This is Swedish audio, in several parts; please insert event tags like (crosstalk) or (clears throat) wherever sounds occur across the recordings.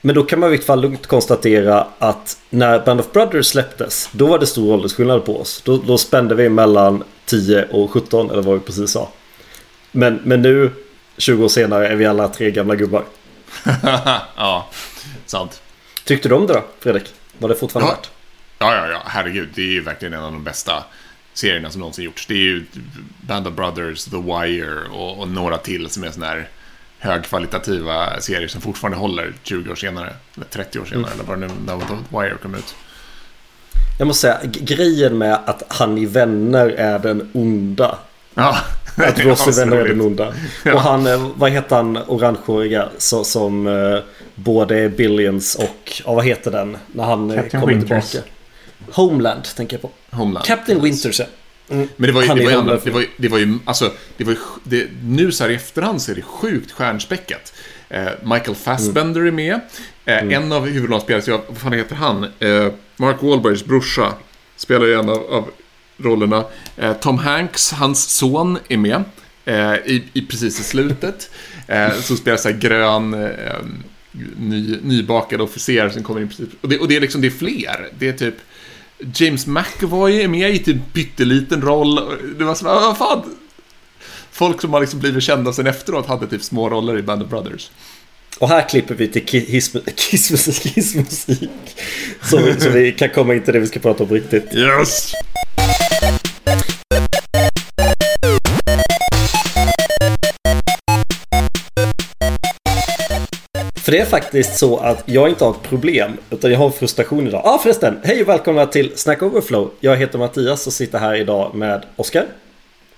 Men då kan man i alla fall lugnt konstatera att när Band of Brothers släpptes, då var det stor åldersskillnad på oss. Då, då spände vi mellan 10 och 17, eller vad vi precis sa. Men, men nu, 20 år senare, är vi alla tre gamla gubbar. (laughs) ja, sant. Tyckte du om det då, Fredrik? Var det fortfarande Ja. värt? Ja, ja, ja, herregud. Det är ju verkligen en av de bästa serierna som någonsin gjorts. Det är ju Band of Brothers, The Wire och, och några till som är sådana här högkvalitativa serier som fortfarande håller 20 år senare. Eller 30 år senare, eller vad det nu när The Wire kom ut. Jag måste säga, grejen med att han i Vänner är den onda. Ja, Att (laughs) Ross i Vänner är den onda. Ja. Och han, eh, vad heter han, orangehåriga som eh, både är Billions och, ja vad heter den, när han eh, Captain kommer Winters. tillbaka. Homeland tänker jag på. Homeland. Captain Winters ja. Mm. Men det var ju, det var ju, ändå, det var ju, det var ju alltså, det var ju, det, nu så här i efterhand så är det sjukt stjärnspäckat. Eh, Michael Fassbender är med. Eh, En av ju av, vad fan heter han? Eh, Mark Wahlbergs brorsa spelar ju en av, av rollerna. Eh, Tom Hanks, hans son, är med. Eh, i, i precis i slutet. (laughs) Eh, som spelar så här grön, eh, ny, nybakad officer som kommer in precis. Och det, och det är liksom, det är fler. Det är typ James McAvoy är med i typ pytteliten roll. Det var så vad fan? Folk som har liksom blivit kända sen efteråt hade typ små roller i Band of Brothers. Och här klipper vi till ki- hiss- kissmusik, (laughs) kissmusik. Så, vi- så vi kan komma in till det vi ska prata om riktigt. Yes! För det är faktiskt så att jag inte har ett problem, utan jag har en frustration idag. Ja ah, förresten, hej och välkomna till Snack Overflow. Jag heter Mattias och sitter här idag med Oskar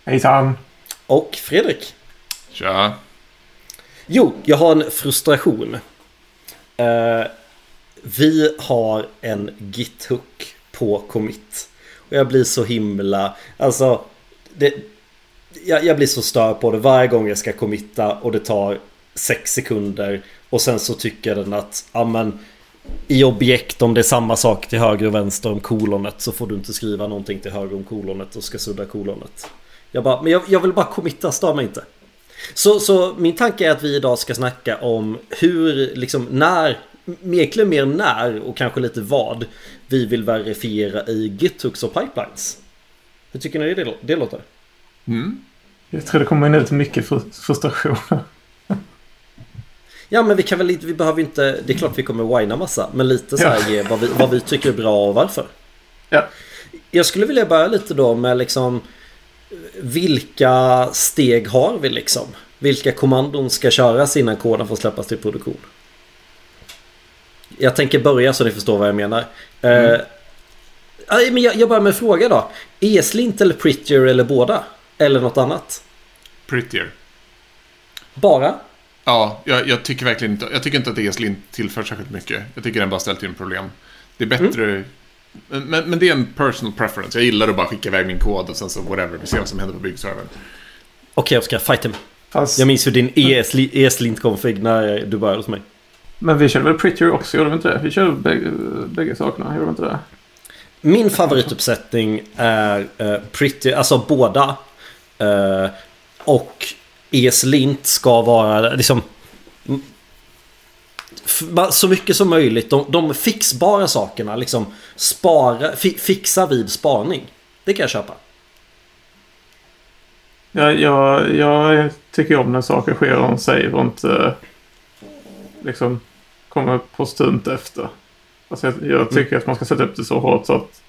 Hejsan! och Fredrik. Tja. Jo, jag har en frustration. Eh, vi har en git-hook på commit. Och jag blir så himla... Alltså... Det, jag, jag blir så störd på det varje gång jag ska committa och det tar sex sekunder. Och sen så tycker den att... Ja men... I objekt om det är samma sak till höger och vänster om kolonet så får du inte skriva någonting till höger om kolonet och ska sudda kolonet. Jag bara, men jag, jag vill bara committa, stör mig inte. Så, så min tanke är att vi idag ska snacka om hur, liksom när, egentligen mer när och kanske lite vad vi vill verifiera i GitHooks och pipelines. Hur tycker ni det, det låter? Mm. Jag tror det kommer in lite mycket frustration. Ja men vi kan väl inte, vi behöver inte, det är klart vi kommer whina massa, men lite så här ge vad vi, vad vi tycker är bra och varför. Ja. Jag skulle vilja börja lite då med liksom vilka steg har vi liksom? Vilka kommandon ska köras innan koden får släppas till produktion? Jag tänker börja så ni förstår vad jag menar. Mm. Eh, men jag, jag börjar med en fråga då. ESLint eller Prettier eller båda? Eller något annat? Prettier. Bara? Ja, jag, jag tycker verkligen inte, jag tycker inte att ESLint tillför särskilt mycket. Jag tycker den bara ställt till en problem. Det är bättre, men, men det är en personal preference. Jag gillar att bara skicka iväg min kod och sen så whatever, vi ser vad som händer på byggservern. Okej Oskar, fight him. Fast, Jag minns ju din ESLint ESLint config när du började hos mig. Men vi körde väl Prettier också, gjorde vi inte det? Vi körde bägge, bägge sakerna, gjorde vi inte det? Min favorituppsättning är uh, Pretty, alltså båda. Eh, och ESLint ska vara liksom... mm, Så mycket som möjligt. De, de fixbara sakerna liksom spara, fi, fixa vid spaning. Det kan jag köpa. Jag, jag, jag tycker om när saker sker on save och inte liksom kommer postumt efter. Alltså jag, jag tycker att man ska sätta upp det så hårt så att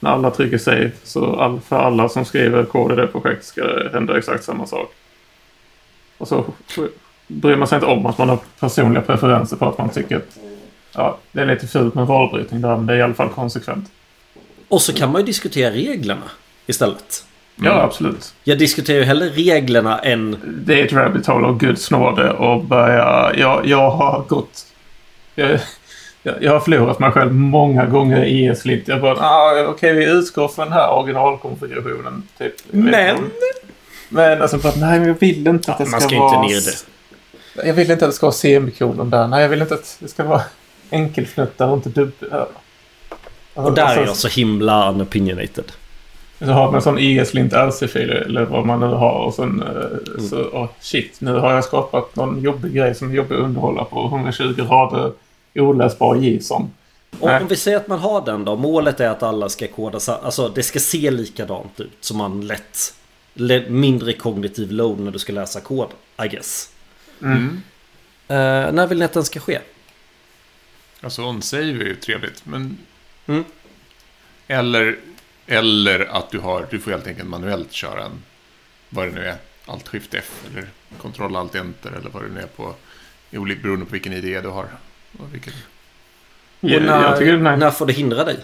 när alla trycker save så all, för alla som skriver kod i det projektet ska det hända exakt samma sak. Och så bryr man sig inte om att man har personliga preferenser på att man tycker att ja, det är lite fult med valbrytning där men det är i alla fall konsekvent. Och så kan man ju diskutera reglerna istället. Ja, absolut. Jag diskuterar ju hellre reglerna än... det är ett rabbit hole av guds nåde och börja... Jag, jag har gått... Jag, jag, har förlorat mig själv många gånger i ESLint. Jag bara, ah, okej vi utgår från den här originalkonfigurationen. Typ. Men... Men alltså bara, nej men jag vill inte att det Man ska ska inte vara... ner det. Jag vill inte att det ska vara semikolon där. Nej, jag vill inte att det ska vara enkelfnuttar och inte dubbel... Och där är jag så himla unopinionated. Så har man en sån ESLint RC-fil eller vad man nu har och sen eh, så, oh, shit, nu har jag skapat någon jobbig grej som är jobbig att underhålla på 120 rader oläsbar JSON. Om, om vi säger att man har den då. Målet är att alla ska koda så Alltså det ska se likadant ut. Så man lätt... Mindre kognitiv load när du ska läsa kod. I guess. Mm. Eh, när vill ni att den ska ske? Alltså on-save är ju trevligt, men... Mm. Eller, eller att du har, du får helt enkelt manuellt köra en, vad det nu är, Alt Shift F eller Ctrl Alt Enter eller vad det nu är på, beroende på vilken idé du har. Och vilken, Och Jag, när, jag när får det hindra dig?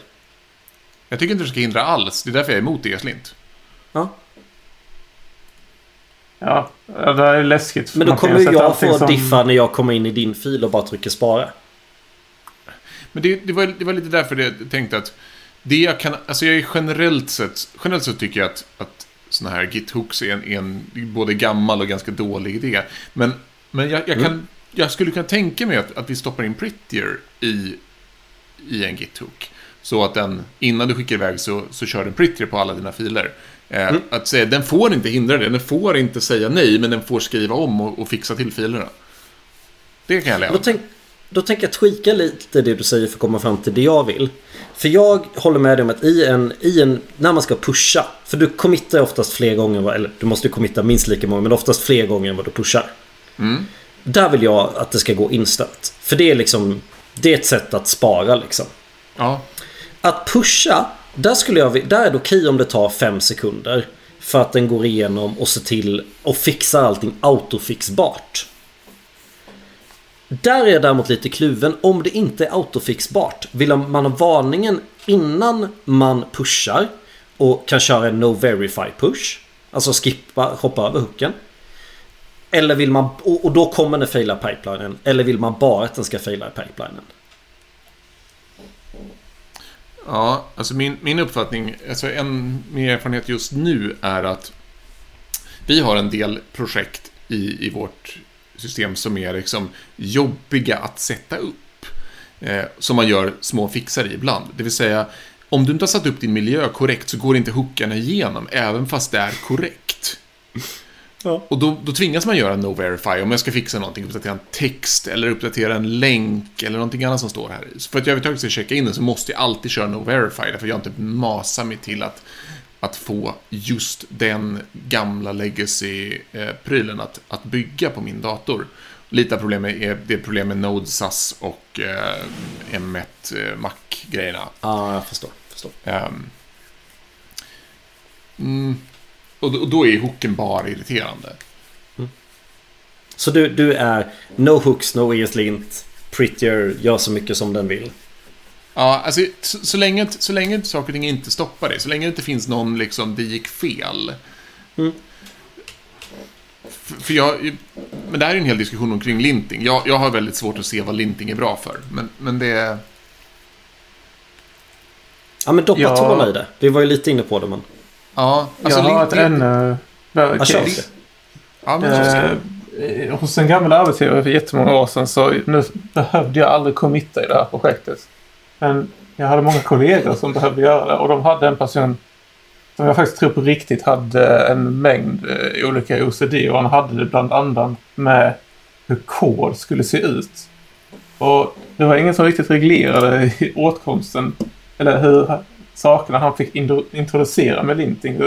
jag tycker inte det ska hindra alls, det är därför jag är emot ESLint. Ja. Ja, det är läskigt. Men då kommer ju jag få som- diffa när jag kommer in i din fil och bara trycker spara. Men det, det, var, det var lite därför jag tänkte att det jag kan, alltså jag är generellt sett, generellt sett tycker jag att, att sådana här githooks är en, en både gammal och ganska dålig idé. Men, men jag, jag, kan, Mm. jag skulle kunna tänka mig att, att vi stoppar in Prettier i, i en githook. Så att den, innan du skickar iväg så, så kör den Prettier på alla dina filer. Eh, Mm. Att säga, den får inte hindra det, den får inte säga nej, men den får skriva om och, och fixa till filerna. Det kan jag leva Då, tänk, då tänker jag tweaka lite det du säger för att komma fram till det jag vill. För jag håller med dig om att i en, i en, när man ska pusha. För du committar oftast fler gånger, eller du måste ju committa minst lika många, men oftast fler gånger än vad du pushar. Mm. Där vill jag att det ska gå instant. För det är liksom, det är ett sätt att spara liksom. Ja, Att pusha, där, skulle jag, där är det okej om det tar fem sekunder. För att den går igenom och ser till och fixar allting autofixbart. Där är jag däremot lite kluven. Om det inte är autofixbart. Vill man ha varningen innan man pushar och kan köra en no verify push. Alltså skippa, hoppa över hooken. Eller vill man, och och då kommer den faila pipelinen. Eller vill man bara att den ska faila pipelinen? Ja, alltså min, min uppfattning, alltså en min erfarenhet just nu är att vi har en del projekt i, i vårt system som är liksom jobbiga att sätta upp. Eh, som man gör små fixar i ibland. Det vill säga, om du inte har satt upp din miljö korrekt så går inte hookarna igenom, även fast det är korrekt. Ja. Och då, då tvingas man göra no verify om jag ska fixa någonting, uppdatera en text eller uppdatera en länk eller någonting annat som står här. Så för att jag överhuvudtaget ska checka in den så måste jag alltid köra no verify, därför jag inte masar mig till att, att få just den gamla legacy-prylen att, att bygga på min dator. Lite av problemet är det är problem med Node SAS och eh, M1 eh, Mac-grejerna. Ja, jag förstår. förstår. Ehm, mm, och, då- och då är hooken bara irriterande. Så du, du är no hooks, no ESLint, prettier, gör så mycket som den vill. Ja, alltså så, så, länge, så länge saker och ting inte stoppar det, så länge det inte finns någon liksom, det gick fel. Mm. För, för jag, men det här är en hel diskussion omkring linting. Jag, jag har väldigt svårt att se vad linting är bra för. Men, men det... Ja men doppa Ja. tårna i det. Vi var ju lite inne på det men... Ja, alltså jag har link- ännu Ja, kör. case. Ja, men så, Eh, hos en gammal arbetsgivare för jättemånga år sedan så nu behövde jag aldrig committa i det här projektet. Men jag hade många kollegor som behövde göra det och de hade en person som jag faktiskt tror på riktigt hade en mängd eh, olika OCD och han hade det bland annat med hur kod skulle se ut. Och det var ingen som riktigt reglerade (laughs) åtkomsten eller hur sakerna han fick introducera med linting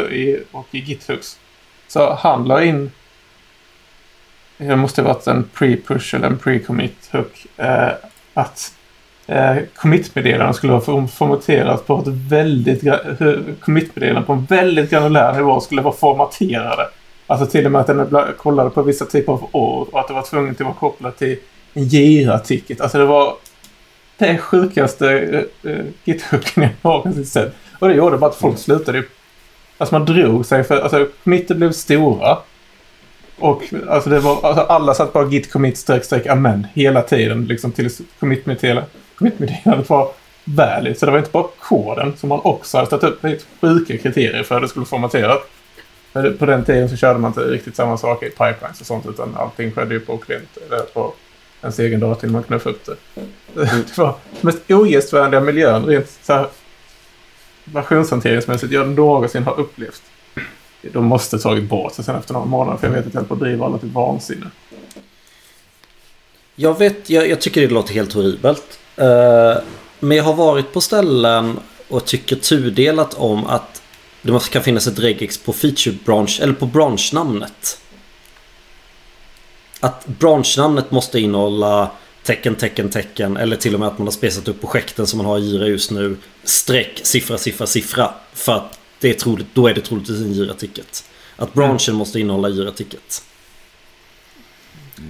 och i GitHooks. Så han la in det måste varit en pre-push eller en pre-commit hook. Eh, att eh, commit-meddelanden skulle vara formaterat på ett väldigt... Commit-meddelanden på en väldigt granulär nivå skulle vara formaterade. Alltså till och med att den kollade på vissa typer av ord och att det var tvunget att vara kopplat till en JIRA-ticket. Alltså det var det sjukaste eh, eh, githooken jag någonsin sett. Och det gjorde bara att folk slutade ju... Alltså man drog sig för... Alltså commiter blev stora. Och alltså det var, alltså alla satt bara git commit streck streck amen hela tiden liksom tills commit-meddelandet commit var valid. Så det var inte bara koden som man också hade satt upp lite sjuka kriterier för att det skulle det- På den tiden så körde man inte riktigt samma saker i pipelines och sånt utan allting skedde ju på klient eller på ens egen dator man knuffade upp det. (laughs) Det var den mest ogästvänliga miljön rent så här versionshanteringsmässigt jag någonsin har upplevt. De måste tagit bort det sen efter några månader för jag vet att jag höll på att driva alla till vansinne. Jag vet, jag, jag tycker det låter helt horribelt. Uh, men jag har varit på ställen och tycker tudelat om att det måste kan finnas ett regex på feature branch eller på branschnamnet. Att branschnamnet måste innehålla tecken, tecken, tecken eller till och med att man har spesat upp projekten som man har i Jira just nu. Streck, siffra, siffra, siffra. För att det är troligt, då är det troligtvis en Jira-ticket. Att branschen mm. måste innehålla Jira-ticket.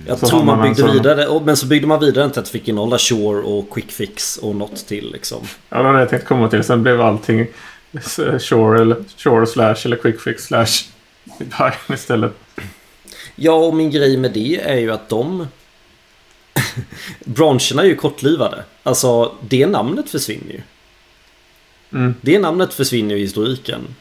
Jag så tror man, man byggde alltså... vidare, men så byggde man vidare till att det fick innehålla Shore och Quickfix och något till liksom. Ja, det var det jag tänkte komma till. Sen blev allting Shore, eller, Shore slash eller Quickfix slash (laughs) istället. Ja, och min grej med det är ju att de... Branscherna är ju kortlivade. Alltså, det namnet försvinner ju. Mm. Det namnet försvinner ju i historiken.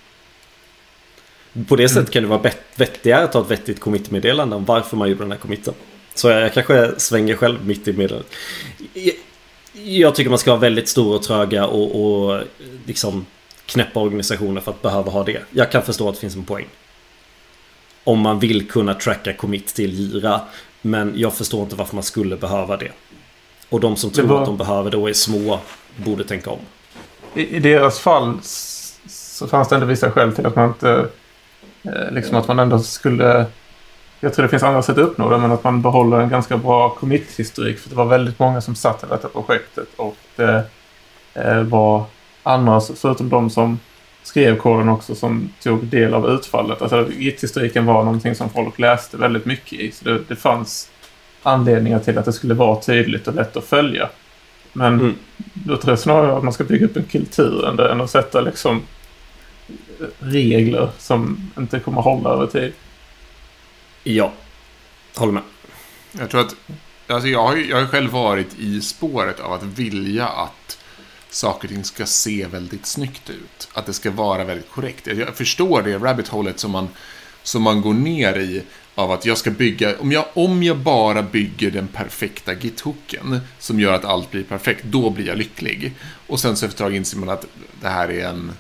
På det sättet mm. kan det vara vettigare att ha ett vettigt commit-meddelande om varför man gjorde den här committen. Så jag, kanske svänger själv mitt i meddelandet. Jag, jag tycker man ska vara väldigt stor och tröga och, och liksom knäppa organisationer för att behöva ha det. Jag kan förstå att det finns en poäng. Om man vill kunna tracka commit till Jira. Men jag förstår inte varför man skulle behöva det. Och de som tror var... att de behöver det och är små borde tänka om. I, I, deras fall så fanns det ändå vissa skäl till att man inte... Eh, liksom att man ändå skulle... Jag tror det finns andra sätt att uppnå det, men att man behåller en ganska bra commit-historik. För det var väldigt många som satt i detta projektet och det eh, var andra, förutom de som skrev koden också, som tog del av utfallet. Alltså git-historiken var någonting som folk läste väldigt mycket i. Så det, det fanns anledningar till att det skulle vara tydligt och lätt att följa. Men mm. då tror jag snarare att man ska bygga upp en kultur än att sätta liksom regler som inte kommer hålla över tid. Ja, håller med. Jag tror att, alltså jag har ju jag har själv varit i spåret av att vilja att saker och ting ska se väldigt snyggt ut. Att det ska vara väldigt korrekt. Jag förstår det rabbit holet som man, som man går ner i av att jag ska bygga, om jag, om jag bara bygger den perfekta githooken som gör att allt blir perfekt, då blir jag lycklig. Och sen så efter ett tag inser man att det här är en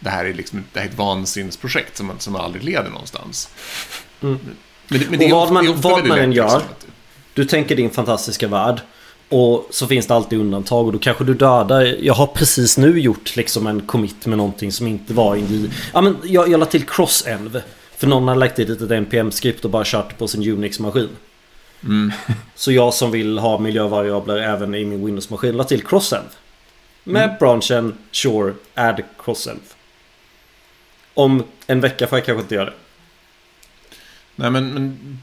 det här är liksom det här är ett vansinnesprojekt som, som aldrig leder någonstans. Mm. Men, men och vad man, vad man än gör, du tänker din fantastiska värld. Och så finns det alltid undantag och då kanske du dödar. Jag har precis nu gjort liksom en commit med någonting som inte var i... Ja men jag, jag la till crossenv. För någon har lagt dit ett NPM-skript och bara kört på sin Unix-maskin. Mm. (laughs) Så jag som vill ha miljövariabler även i min Windows-maskin la till crossenv. Med mm. branschen Sure add crossenv. Om en vecka får jag kanske inte göra det. Nej men... men...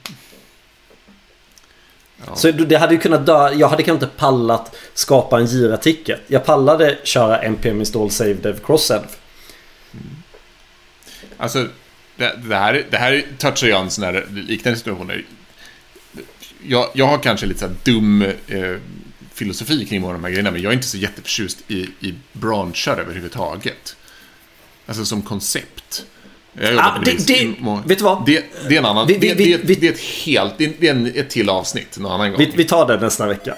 Ja. Så det hade ju kunnat dö. Jag hade kanske inte pallat skapa en Jira-ticket. Jag pallade köra npm install save dev crossenv. Mm. Alltså det, det, här, det här touchar jag en sån här liknande situationer. Jag, jag har kanske lite så dum eh, filosofi kring många av de här grejerna, men jag är inte så jätteförtjust i, i branscher överhuvudtaget. Alltså som koncept. Jag ah, det, det, vet du vad? Det, det är en annan... Vi, vi, det, vi, det, är ett helt... Det är ett till avsnitt någon annan gång. Vi, vi tar det nästa vecka.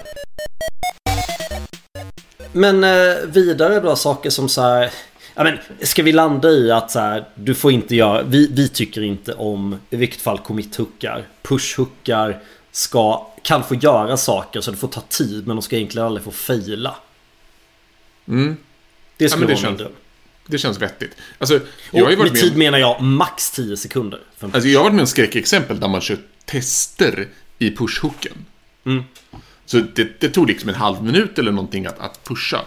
Men eh, vidare då saker som så här... Ja, men, ska vi landa i att så här, du får inte göra... Vi, vi tycker inte om i vilket fall commit-hookar. Push-hookar ska, kan få göra saker så det får ta tid men de ska egentligen aldrig få fejla. Mm. Det skulle ja, vara min dröm. Det känns vettigt. Alltså, jag har ju varit med tid menar jag max 10 sekunder. Alltså, jag har varit med om skräckexempel där man kör tester i push-hooken. Mm. Så det, det, tog liksom en halv minut eller någonting att, att pusha.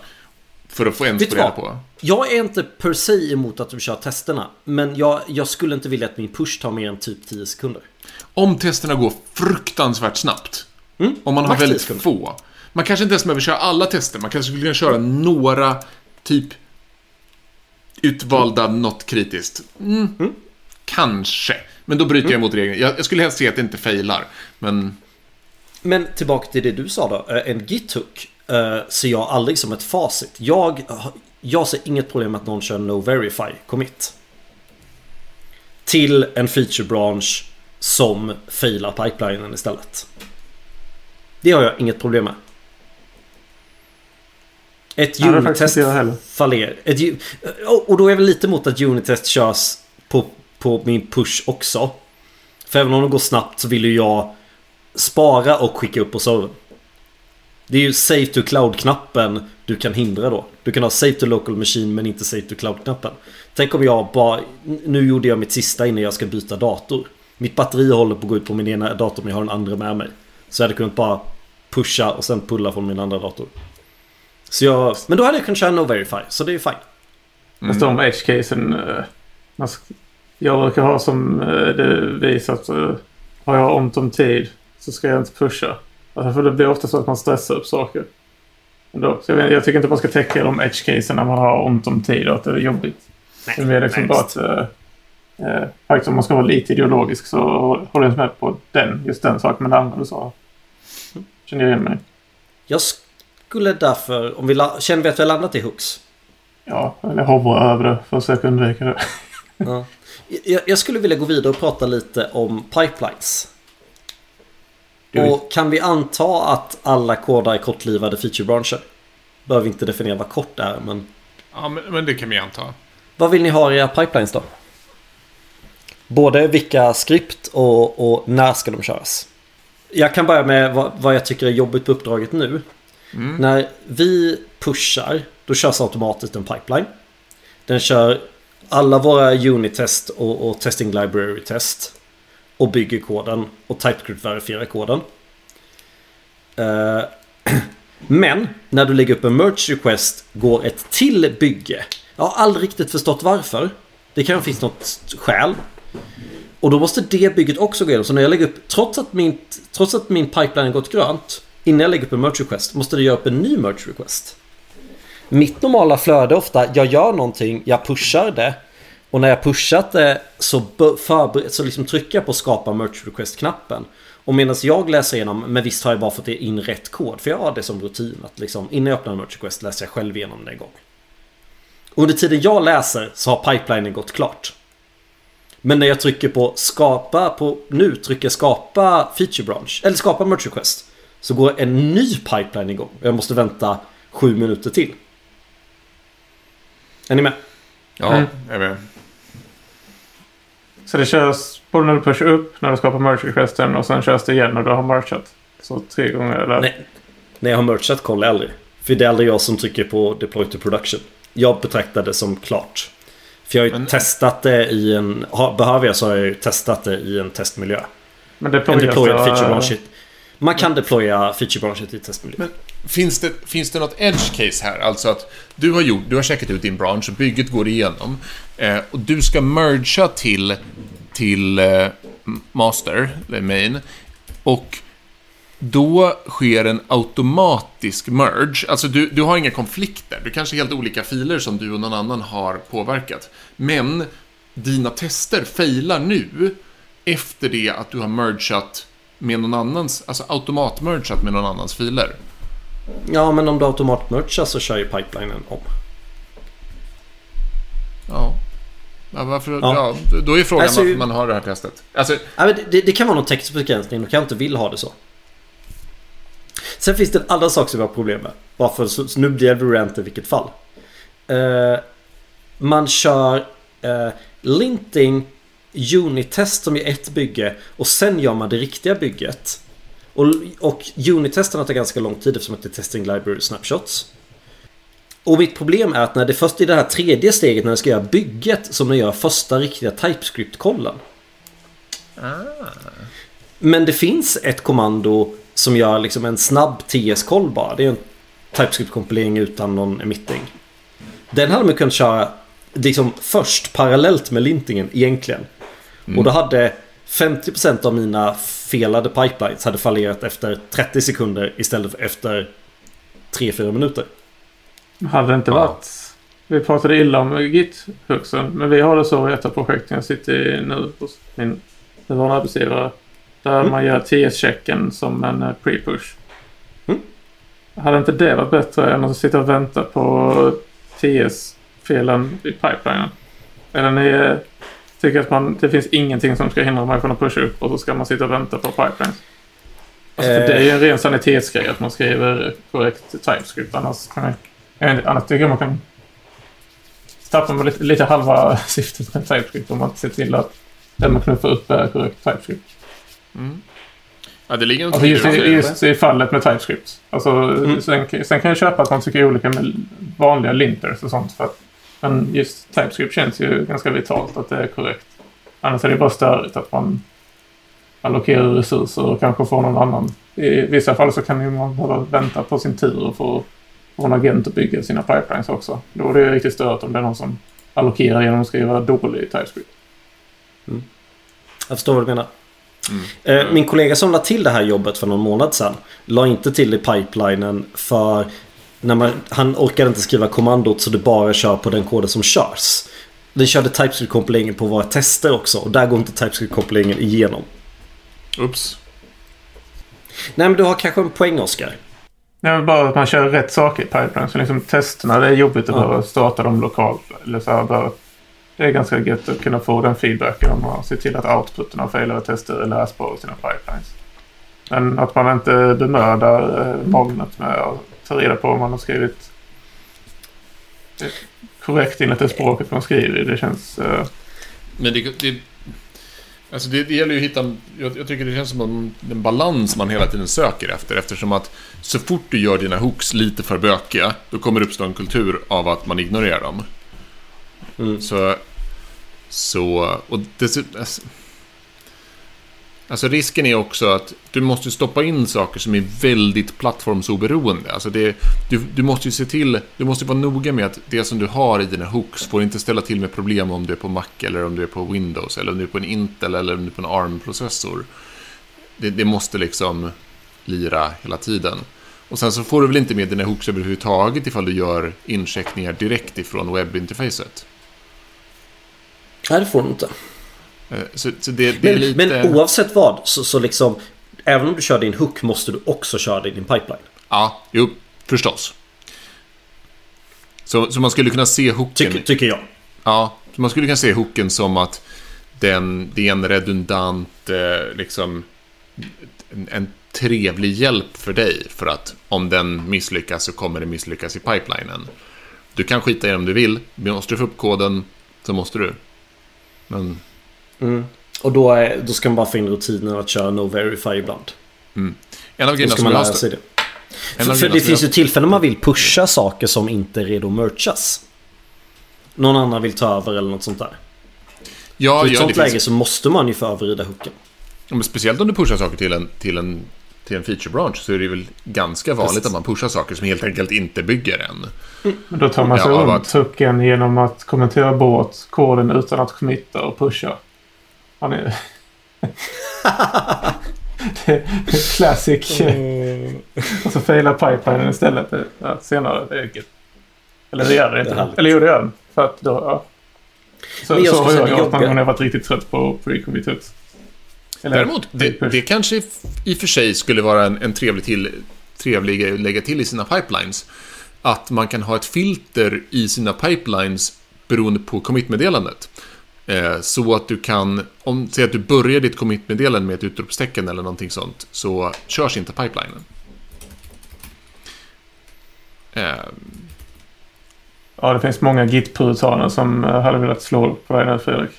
För att få ens få reda på. Jag är inte per se emot att du kör testerna. Men jag, jag skulle inte vilja att min push tar mer än typ 10 sekunder. Om testerna går fruktansvärt snabbt. Mm, om man har väldigt få. Man kanske inte ens behöver köra alla tester. Man kanske skulle kunna köra några, typ utvalda, något kritiskt. Mm, mm. Kanske. Men då bryter jag mot regeln. Jag, jag, skulle helst se att det inte failar. Men... Men tillbaka till det du sa då. Eh, en git-hook uh, ser jag aldrig som ett facit. Jag, jag ser inget problem med att någon kör no verify commit. Till en feature branch som failar pipelinen istället. Det har jag inget problem med. Ett unit-test fallerar. och då är jag väl lite emot att unit-test körs på, på min push också. För även om det går snabbt så vill ju jag spara och skicka upp på servern. Det är ju Save to Cloud-knappen du kan hindra då. Du kan ha Save to Local Machine men inte Save to Cloud-knappen. Tänk om jag bara... Nu gjorde jag mitt sista innan jag ska byta dator. Mitt batteri håller på att gå ut på min ena dator men jag har den andra med mig. Så jag hade kunnat bara pusha och sen pulla från min andra dator. Så jag... Men då hade jag kunnat köra No Verify, så det är ju fine. Fast de edge-casen... eh, Jag brukar ha som eh, det visat. Uh, har jag ont om tid så ska jag inte pusha. Alltså för det blir ofta så att man stressar upp saker. Ändå. Så jag, vet, jag tycker inte man ska täcka de edge-casen när man har ont om tid och att det är jobbigt. det är liksom nej, bara att... Uh, uh, faktiskt om man ska vara lite ideologisk så håller jag inte med på den, just den saken. Men det andra du sa känner jag igen mig. Jag skulle därför, om vi känner vi att vi har landat i hooks? Ja, eller hovra över det för att försöka undvika det. (laughs) Ja. Jag, jag skulle vilja gå vidare och prata lite om pipelines. Och kan vi anta att alla kodar är kortlivade featurebranscher? Behöver inte definiera vad kort är, men Ja, men, men det kan vi anta. vad vill ni ha i era pipelines då? Både vilka skript och, och när ska de köras? Jag kan börja med vad, vad jag tycker är jobbigt på uppdraget nu. Mm. När vi pushar, då körs automatiskt en pipeline. Den kör alla våra unit-test och, och testing library-test. Och bygger koden och TypeScript verifierar koden. Eh, (clears throat) men när du lägger upp en merge request går ett till bygge. Jag har aldrig riktigt förstått varför. Det kan finnas något skäl. Och då måste det bygget också gå igenom. Så när jag lägger upp, trots att min, trots att min pipeline har gått grönt. Innan jag lägger upp en merch request måste det göra upp en ny merch request. Mitt normala flöde är ofta, jag gör någonting, jag pushar det. Och när jag pushat det så, förber- så liksom trycker jag på skapa merch request-knappen. Och medan jag läser igenom, men visst har jag bara fått in rätt kod. För jag har det som rutin att liksom, innan jag öppnar en merch request läser jag själv igenom det en gång. Under tiden jag läser så har pipelinen gått klart. Men när jag trycker på skapa på nu trycker jag skapa feature branch eller skapa merch request så går en ny pipeline igång. Jag måste vänta sju minuter till. Är ni med? Ja, Mm. jag är med. Så det körs både när du pushar upp, när du skapar merge requesten och sen körs det igen när du har merchat. Så tre gånger eller? Nej. När jag har merchat kollar jag aldrig. För det är aldrig jag som trycker på deploy to production. Jag betraktar det som klart. För jag har ju Men- testat det i en... Behöver jag så har jag ju testat det i en testmiljö. Men det En det, feature äh, branch. Man kan deploya feature branchet i testmiljö. Men finns det, finns det något edge case här? Alltså att du har, gjort, du har checkat ut din bransch och bygget går igenom. Eh, och du ska mergea till, till eh, master, eller main. Och då sker en automatisk merge. Alltså du, du har inga konflikter. Du kanske helt olika filer som du och någon annan har påverkat. Men dina tester failar nu efter det att du har mergeat med någon annans, alltså automatmergat med någon annans filer. Ja, men om du automatmerchar så kör ju pipelinen om. Ja. ja varför, ja. Ja. då är frågan Alltså, varför man har det här testet. Alltså, Ja, det, det kan vara någon textbegränsning. De kanske inte vill ha det så. Sen finns det en annan sak som jag har problem med. Varför, så, så nu blir det rant i vilket fall. Eh, man kör uh, linting unit-test som är ett bygge och sen gör man det riktiga bygget. Och, och unit-testerna tar ganska lång tid eftersom att det är testing library snapshots. Och mitt problem är att när det först i det här tredje steget när jag ska göra bygget som jag gör första riktiga TypeScript-kollen. Men det finns ett kommando som gör liksom en snabb TS-koll bara. Det är en TypeScript-kompilering utan någon emitting. Den hade man kunnat köra liksom först parallellt med lintingen egentligen. Och då hade 50% av mina felade pipelines hade fallerat efter 30 sekunder istället för efter 3-4 minuter. Hade det inte Ja. varit... Vi pratade illa om Git-huxen. Men vi har det så i ett av projekten jag sitter i nu hos min nuvarande arbetsgivare. Där man gör TS-checken som en eh, pre-push. Mm. Hade inte det varit bättre än att sitta och vänta på TS-felen i pipelinen? Eller ni eh, tycker att man, det finns ingenting som ska hindra mig från att pusha upp och så ska man sitta och vänta på pipelines? Alltså, för Eh. det är ju en ren sanitetsgrej att man skriver korrekt TypeScript. Annars, kan jag, jag inte, annars tycker jag man kan tappa med lite, lite halva (laughs) syftet med TypeScript om man inte ser till att den man knuffar upp är korrekt TypeScript. mm. Ja, det ligger Alltså just, i, just i fallet med TypeScript. Alltså, Mm. sen, sen kan jag köpa att man tycker olika med vanliga linters och sånt. För att, men just TypeScript känns ju ganska vitalt att det är korrekt. Annars är det bara störigt att man allokerar resurser och kanske får någon annan. I vissa fall så kan ju man behöva vänta på sin tur och få, få en agent att bygga sina pipelines också. Då är det riktigt störigt om det är någon som allokerar genom att skriva dålig TypeScript. Jag förstår vad du menar. Mm. Eh, Min kollega som lade till det här jobbet för någon månad sedan la inte till i pipelinen för när man, han orkade inte skriva kommandot så det bara kör på den koden som körs. Den körde TypeScript-kompileringen på våra tester också och där går inte TypeScript-kompileringen igenom. Ups. Nej men du har kanske en poäng Oskar. Är väl bara att man kör rätt saker i pipeline. Så liksom testerna, det är jobbigt att Ja. behöva starta dem lokalt. Eller så här, bara, det är ganska gött att kunna få den feedbacken om man ser till att outputen av failade tester är läsbar i sina pipelines. Men att man inte bemödar eh, molnet med att ta reda på om man har skrivit korrekt enligt det språket man skriver i. Det känns... Eh, Men det, det, alltså det, det gäller ju att hitta... Jag, jag tycker det känns som en, en balans man hela tiden söker efter. Eftersom att så fort du gör dina hooks lite för bökiga, då kommer det uppstå en kultur av att man ignorerar dem. Mm. Så... Så... Och dessutom... Alltså, alltså risken är också att du måste stoppa in saker som är väldigt plattformsoberoende. Alltså det, du, du måste ju se till, du måste vara noga med att det som du har i dina hooks får inte ställa till med problem om du är på Mac eller om du är på Windows eller om du är på en Intel eller om du är på en ARM-processor. Det, det måste liksom lira hela tiden. Och sen så får du väl inte med dina hooks överhuvudtaget ifall du gör incheckningar direkt ifrån webbinterfacet. Nej det får du inte. Eh, Så, så det, det Men, lite... men oavsett vad så, så liksom Även om du kör din hook måste du också köra det din pipeline. Ja, jo, förstås. Så, så man skulle kunna se hooken... Tycker, tycker jag. Ja, man skulle kunna se hooken som att den, det är en redundant, eh, liksom, en, en trevlig hjälp för dig. För att om den misslyckas så kommer den misslyckas i pipelinen. Du kan skita i det om du vill, men måste du få upp koden så måste du. Men Mm. Och då, är, då ska man bara få in rutinen att köra No Verify ibland. en av grejerna som man jag sig det. en För, för det finns jag- ju tillfällen man vill pusha saker som inte är redo att merchas. Någon annan vill ta över eller något sånt där. Ja, I ett ja, sånt det finns, läge så måste man ju få överrida hooken. Ja, men speciellt om du pushar saker till en, till en, till en feature branch så är det väl ganska vanligt Precis. att man pushar saker som helt enkelt inte bygger än. men då tar man sig Ja, runt hooken genom att kommentera bort koden utan att committa och pusha. Han är... (laughs) classic. Och så failar pipelinen istället ja, senare. Det är gött. Eller det gör det inte. Eller jo, det gör den. För att då, ja. Så, Men jag så har jag gjort när jag varit riktigt trött på. Eller- Däremot, det, det kanske i i och för sig skulle vara en, en trevlig, till, trevlig grej att lägga till i sina pipelines. Att man kan ha ett filter i sina pipelines beroende på commit-meddelandet. Eh, så att du kan, om säg att du börjar ditt commit-meddelande med ett utropstecken eller någonting sånt, så körs inte pipelinen. Eh, Ja, det finns många git-puritaner som eh, hade velat slå på dig nu, Fredrik.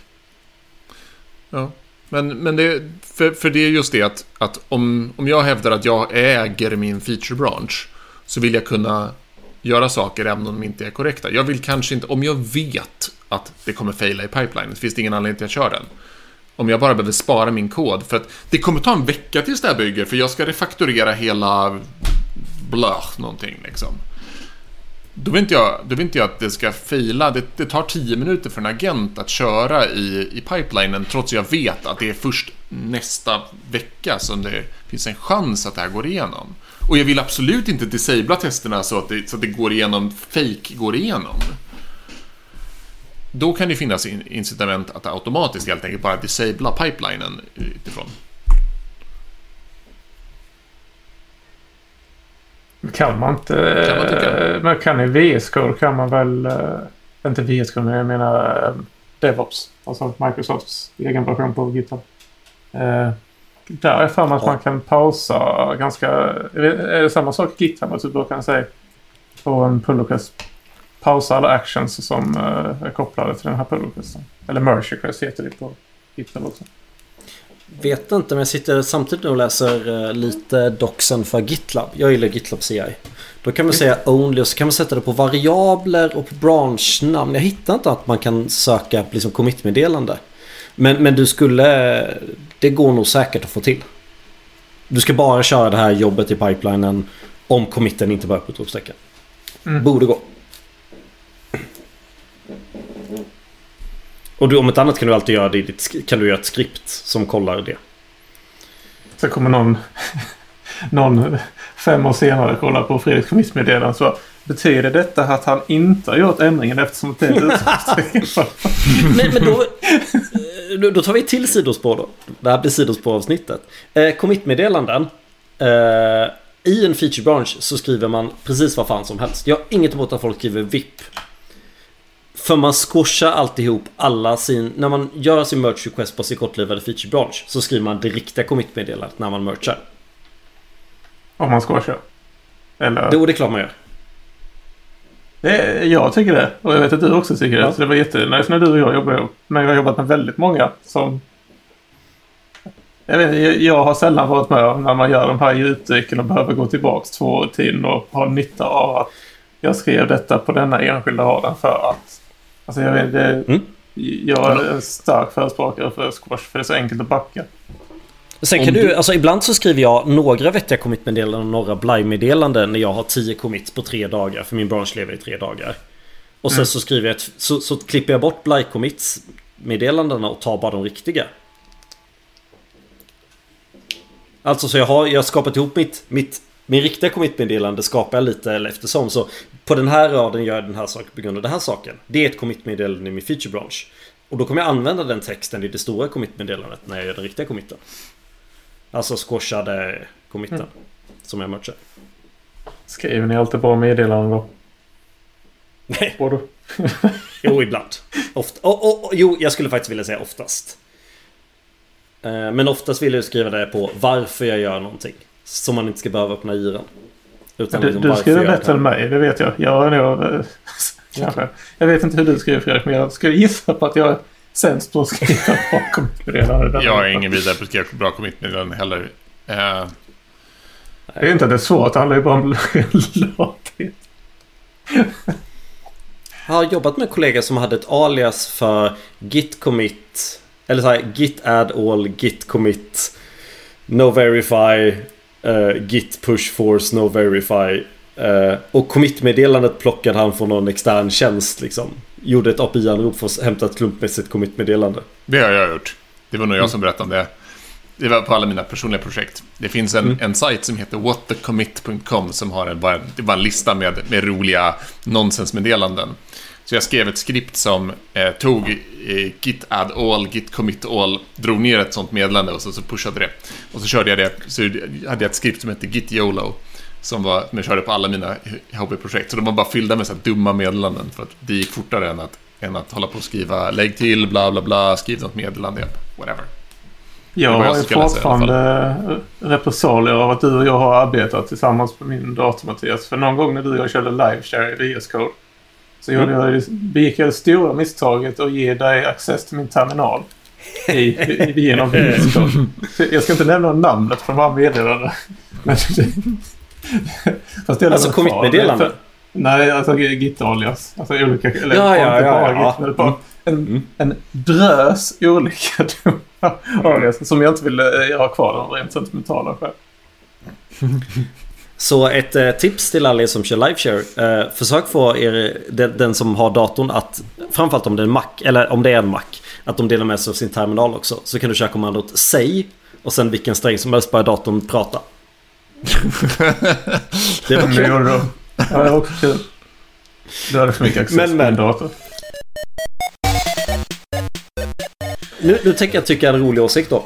Ja, men, men det, för, för det är just det att, att om, om jag hävdar att jag äger min feature branch så vill jag kunna göra saker även om de inte är korrekta. Jag vill kanske inte, om jag vet att det kommer faila i pipeline, finns det ingen anledning till att jag kör den. Om jag bara behöver spara min kod, för att det kommer ta en vecka tills det här bygger, för jag ska refakturera hela blöh någonting liksom. Då vill inte jag, då vill inte jag att det ska faila. Det, det tar 10 minuter för en agent att köra i, i pipelinen trots att jag vet att det är först nästa vecka som det finns en chans att det här går igenom. Och jag vill absolut inte disabla testerna så att det, så att det går igenom, fake går igenom. Då kan det finnas in- incitament att automatiskt helt enkelt bara disabla pipelinen utifrån. Kan man inte... Kan man tycka. eh, Men kan i VS Code kan man väl... eh, Inte VS Code, men jag menar eh, DevOps. Alltså Microsofts egen version på GitHub. Eh, Där är jag för mig att man kan pausa ganska... Är det samma sak GitHub? Att du kan säga på en pull request pausa alla actions som eh, är kopplade till den här pull requesten. Eller merge request heter det på GitHub också. vet inte, men jag sitter samtidigt och läser eh, lite doxen för GitLab. Jag gillar GitLab CI. Då kan man säga only och så kan man sätta det på variabler och på branschnamn. Jag hittar inte att man kan söka liksom commit-meddelande. Men, men du skulle... Det går nog säkert att få till. Du ska bara köra det här jobbet i pipelinen om committen inte börjar på utropstecken. Mm. Borde gå. Och du, om ett annat kan du alltid göra det i ditt, kan du göra ett skript som kollar det. Så kommer någon, (laughs) någon fem år senare kolla på Fredriks commit-meddelande så betyder detta att han inte har gjort ändringen eftersom det är ett? Nej, men (laughs) då, då- tar vi till sidospår då. Det här blir sidospår-avsnittet. Eh, Commit-meddelanden. Eh, I en feature branch så skriver man precis vad fan som helst. Jag har inget emot att folk skriver VIP. För man squashar alltihop alla sin... När man gör sin merch request på sin kortlivade feature branch så skriver man det riktiga commit-meddelandet när man merchar. Om man squashar. Eller? Jo, det är klart man gör. Det, jag tycker det. Och jag vet att du också tycker det. Ja. Så det var jättenice när du och jag jobbade ihop. Men jag har jobbat med väldigt många som... Jag, vet, jag, har sällan varit med om när man gör de här djupdyken och behöver gå tillbaks två år tiden och ha nytta av att jag skrev detta på denna enskilda raden för att... Alltså jag vet, det, Mm. Jag är en stark förespråkare för squash för det är så enkelt att backa. Sen kan du, du- alltså ibland så skriver jag några vettiga commit-meddelanden och några blaj-meddelanden när jag har 10 commits på tre dagar för min bransch lever i tre dagar. Och sen så skriver jag ett, så, så klipper jag bort blaj-commits meddelandena och tar bara de riktiga. Alltså så jag har, jag har skapat ihop mitt, mitt min riktiga commit-meddelande skapar jag lite eller eftersom. Så på den här raden gör jag den här saken på grund av den här saken. Det är ett commit-meddelande i min feature branch. Och då kommer jag använda den texten i det stora commit-meddelandet när jag gör den riktiga committen. Alltså squashade committen. Som jag merchar. Skriver ni alltid bra meddelanden då? Nej, (laughs) Både. jo ibland. Ofta. Och, och, och, jo, jag skulle faktiskt vilja säga oftast. Eh, Men oftast vill jag skriva det på varför jag gör någonting. Så man inte ska behöva öppna yran. Utan Du, liksom du skriver bättre det. än mig, det vet jag. Jag är nog... eh, (laughs) Kanske. Jag vet inte hur du skriver Fredrik, men jag skulle gissa på att jag är sämst på att skriva (laughs) bra commit-meddelanden. Jag är ingen vidare på att skriva bra commit-meddelanden heller. Eh, Det är inte att det är svårt, det handlar ju bara om (laughs) lathet. Jag har jobbat med en kollega som hade ett alias för git commit. Eller så här, git add all, git commit. No verify. Eh, git push force, no verify. Eh, och commit-meddelandet plockade han från någon extern tjänst liksom. Gjorde ett API-anrop för att hämta ett klumpmässigt commit-meddelande. det har jag gjort. Det var nog jag som berättade om det. Det var på alla mina personliga projekt. Det finns en, en sajt som heter whatthecommit.com som har en, bara, det bara en lista med, med roliga nonsensmeddelanden. Så jag skrev ett skript som eh, tog eh, git add all, git commit all, drog ner ett sånt meddelande och så, så pushade det. Och så körde jag det, så hade jag ett skript som hette git YOLO. Som, var, som jag körde på alla mina hobbyprojekt. Så de var bara fyllda med så här dumma meddelanden. För att det gick fortare än att, än att hålla på och skriva lägg till, bla bla bla, skriv något meddelande, whatever. Jag har ju fortfarande repressalier av att du och jag har arbetat tillsammans på min dator Mattias. För någon gång när du och jag körde liveshare i VS Code så gjorde jag, det- begick jag det stora misstaget att ge dig access till min terminal. I, i, genom Code. Så Jag ska inte nämna namnet på våra meddelanden. Men Fast det Alltså? För- Nej, alltså Git-alias. Alltså olika... Eller Ja, ja, ja, ja. Git, bara en, Mm. en drös olika (laughs) alias som jag inte ville eh, ha kvar av rent sentimentala skäl. Så ett eh, tips till alla er som kör liveshare. Eh, försök få er, den, den som har datorn att, framförallt om det är en Mac, eller om det är en Mac, att de delar med sig av sin terminal också. Så kan du köra kommandot säg och sen vilken sträng som helst börjar datorn prata. (laughs) Det var det kul. du. Ja, det var också kul. Du hade för mycket access Men, på men. din dator. Nu, nu tänker jag tycka en rolig åsikt då.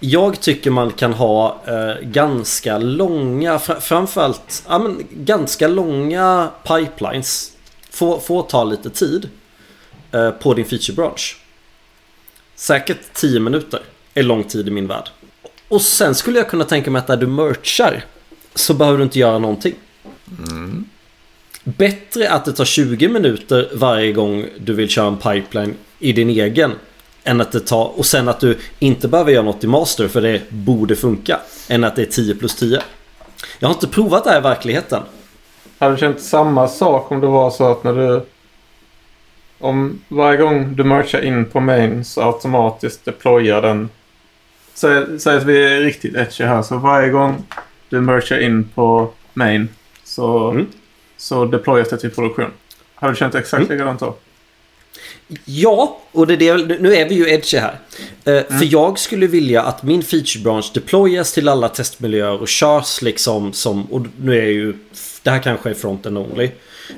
Jag tycker man kan ha eh, ganska långa, fr- framförallt ja, men, ganska långa pipelines. Får, får ta lite tid eh, på din feature branch. Säkert 10 minuter är lång tid i min värld. Och sen skulle jag kunna tänka mig att när du merchar så behöver du inte göra någonting. Bättre att det tar 20 minuter varje gång du vill köra en pipeline i din egen Än att det tar, och sen att du inte behöver göra något i master för det borde funka. Än att det är 10 plus 10. Jag har inte provat det här i verkligheten. Hade du känt samma sak om det var så att när du... Om varje gång du merchar in på main så automatiskt deployar den... Säg, säg att vi är riktigt etchy här. Så varje gång du merchar in på main så, Mm. så deployas det till produktion. Hade du känt exakt Mm. likadant då? Ja, och det är det, nu är vi ju edgy här. Eh, För jag skulle vilja att min feature branch deployas till alla testmiljöer och körs liksom som, och nu är ju, det här kanske är frontend only.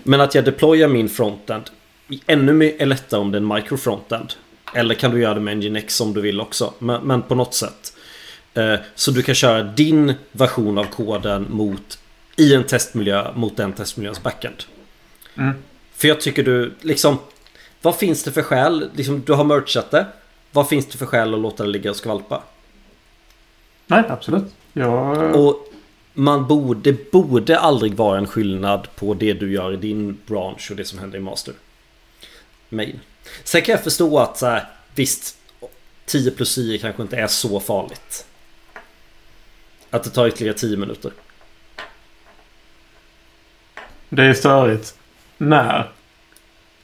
Men att jag deployar min frontend ännu mer är lättare om det är en microfrontend. Eller kan du göra det med Nginx om du vill också. Men, men på något sätt. Eh, Så du kan köra din version av koden mot i en testmiljö mot den testmiljöns backend. Mm. För jag tycker du liksom Vad finns det för skäl? Liksom, du har merchat det. Vad finns det för skäl att låta det ligga och skvalpa? Nej, absolut. Jag... Och man borde, det borde aldrig vara en skillnad på det du gör i din bransch och det som händer i master. Main. Sen kan jag förstå att så här, visst 10 plus 10 kanske inte är så farligt. Att det tar ytterligare 10 minuter. Det är störigt när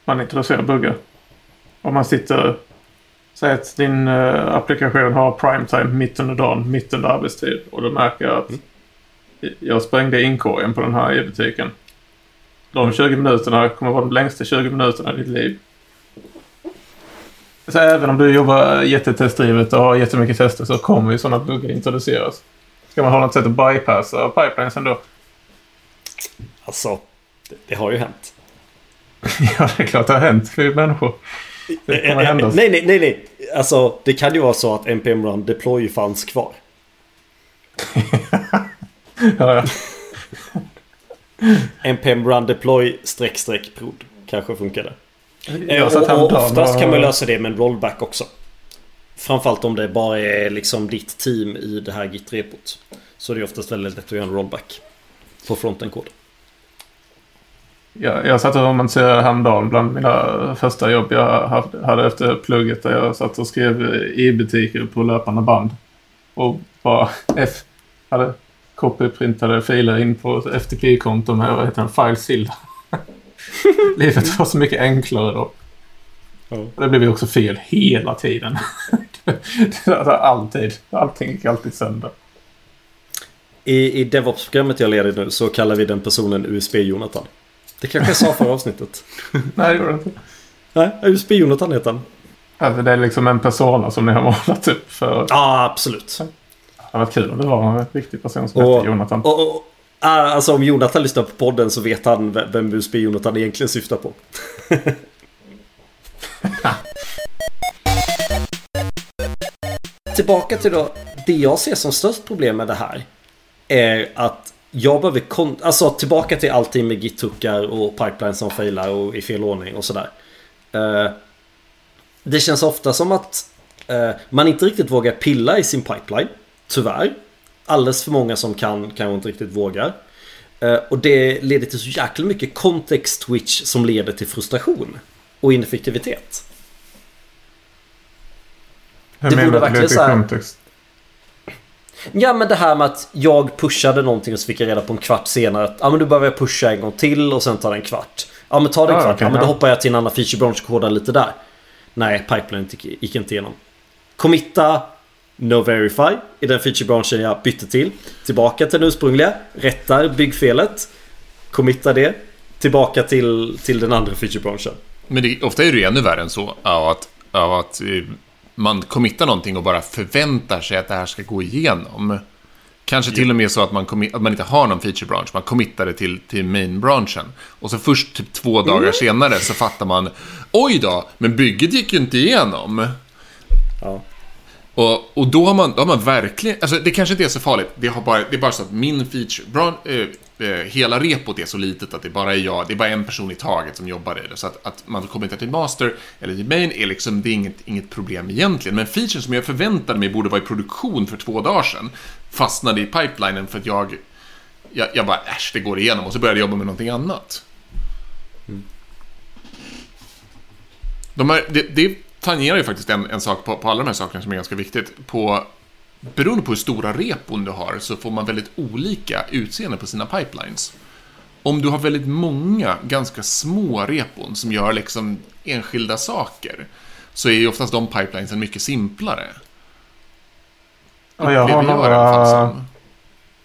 man introducerar buggar. Om man sitter... Säg att din eh, applikation har primetime mitt under dagen, mitt under arbetstid. Och du märker att jag sprängde inkorgen på den här e-butiken. De 20 minuterna kommer vara de längsta 20 minuterna i ditt liv. Så även om du jobbar jättetestdrivet och har jättemycket tester så kommer ju sådana buggar introduceras. Ska man ha något sätt att bypassa pipelines ändå? Alltså, det, det har ju hänt. (laughs) Ja, det är klart det har hänt för människor. Det kommer Eh, hända. eh, Nej, nej, nej, nej. Alltså, det kan ju vara så att NPM Run Deploy fanns kvar. (laughs) Ja, ja. NPM Run Deploy streck streck prod. Kanske funkade. Eh, satt och, och häromdagen oftast och- kan man lösa det med en rollback också. Framförallt om det bara är liksom ditt team i det här git-repot. Så det är oftast väldigt lätt att göra en rollback. På fronten-kod. Jag, jag satt och romantiserade häromdagen bland mina första jobb jag hade- efter plugget. Där jag satt och skrev e-butiker på löpande band. Och bara F hade copyprintade filer in på FTP-konto med vad heter den, FileZilla. (laughs) Livet var så mycket enklare då. Ja. Och det blev ju också fel hela tiden. (laughs) alltid. Allting gick alltid sönder. I, i DevOps-programmet jag leder nu så kallar vi den personen USB-Jonathan. Det kanske jag sa förra avsnittet. (laughs) Nej, det gjorde det inte. Nej, USB-Jonathan heter han. Alltså, det är liksom en persona som ni har målat upp för... Ja, absolut. Det hade varit kul om det var en riktig person som Och- hette Jonathan. Och, och, ah, alltså om Jonathan lyssnar på podden så vet han ve- vem USB-Jonathan egentligen syftar på. (laughs) Tillbaka till då, det jag ser som störst problem med det här är att jag behöver kon- alltså tillbaka till allting med git-hookar och pipelines som failar och i fel ordning och sådär. Eh, det känns ofta som att eh, man inte riktigt vågar pilla i sin pipeline. Tyvärr. Alldeles för många som kan kanske inte riktigt vågar. Eh, och det leder till så jäkla mycket context switch som leder till frustration. Och ineffektivitet. Hur det menar du verkligen så här- kontext? Ja men det här med att jag pushade någonting och så fick jag reda på en kvart senare att ja men du behöver jag pusha en gång till och sen tar det en kvart. Ja men ta det en Ah, kvart. okej, ja men då ja. hoppar jag till en annan feature branch och kodar lite där. Nej, pipeline gick, gick inte igenom. Committa, no verify i den feature branchen jag bytte till. Tillbaka till den ursprungliga, rättar byggfelet. Committa det. Tillbaka till, till den andra feature branchen. Men det, ofta är det ju ännu värre än så. Av att, av att eh, man committar någonting och bara förväntar sig att det här ska gå igenom. Kanske till och med så att man, att man inte har någon feature branch. Man committar det till, till main-branchen. Och så först typ två dagar senare så fattar man Oj då, men bygget gick ju inte igenom. Ja. Och, och då, har man, då har man verkligen, alltså det kanske inte är så farligt. Det, har bara, det är bara så att min feature, bra, eh, eh, hela repot är så litet att det bara är jag, det är bara en person i taget som jobbar i det. Så att, att man kommer inte till master eller till main är liksom, det är inget, inget problem egentligen. Men featuren som jag förväntade mig borde vara i produktion för två dagar sedan fastnade i pipelinen för att jag, jag, jag bara, äsch, det går igenom och så började jag jobba med någonting annat. De här, det, det tangerar ju faktiskt en, en sak på, på alla de här sakerna som är ganska viktigt. På, beroende på hur stora repon du har så får man väldigt olika utseende på sina pipelines. Om du har väldigt många ganska små repon som gör liksom enskilda saker så är ju oftast de pipelinesen mycket simplare. Ja, jag har några...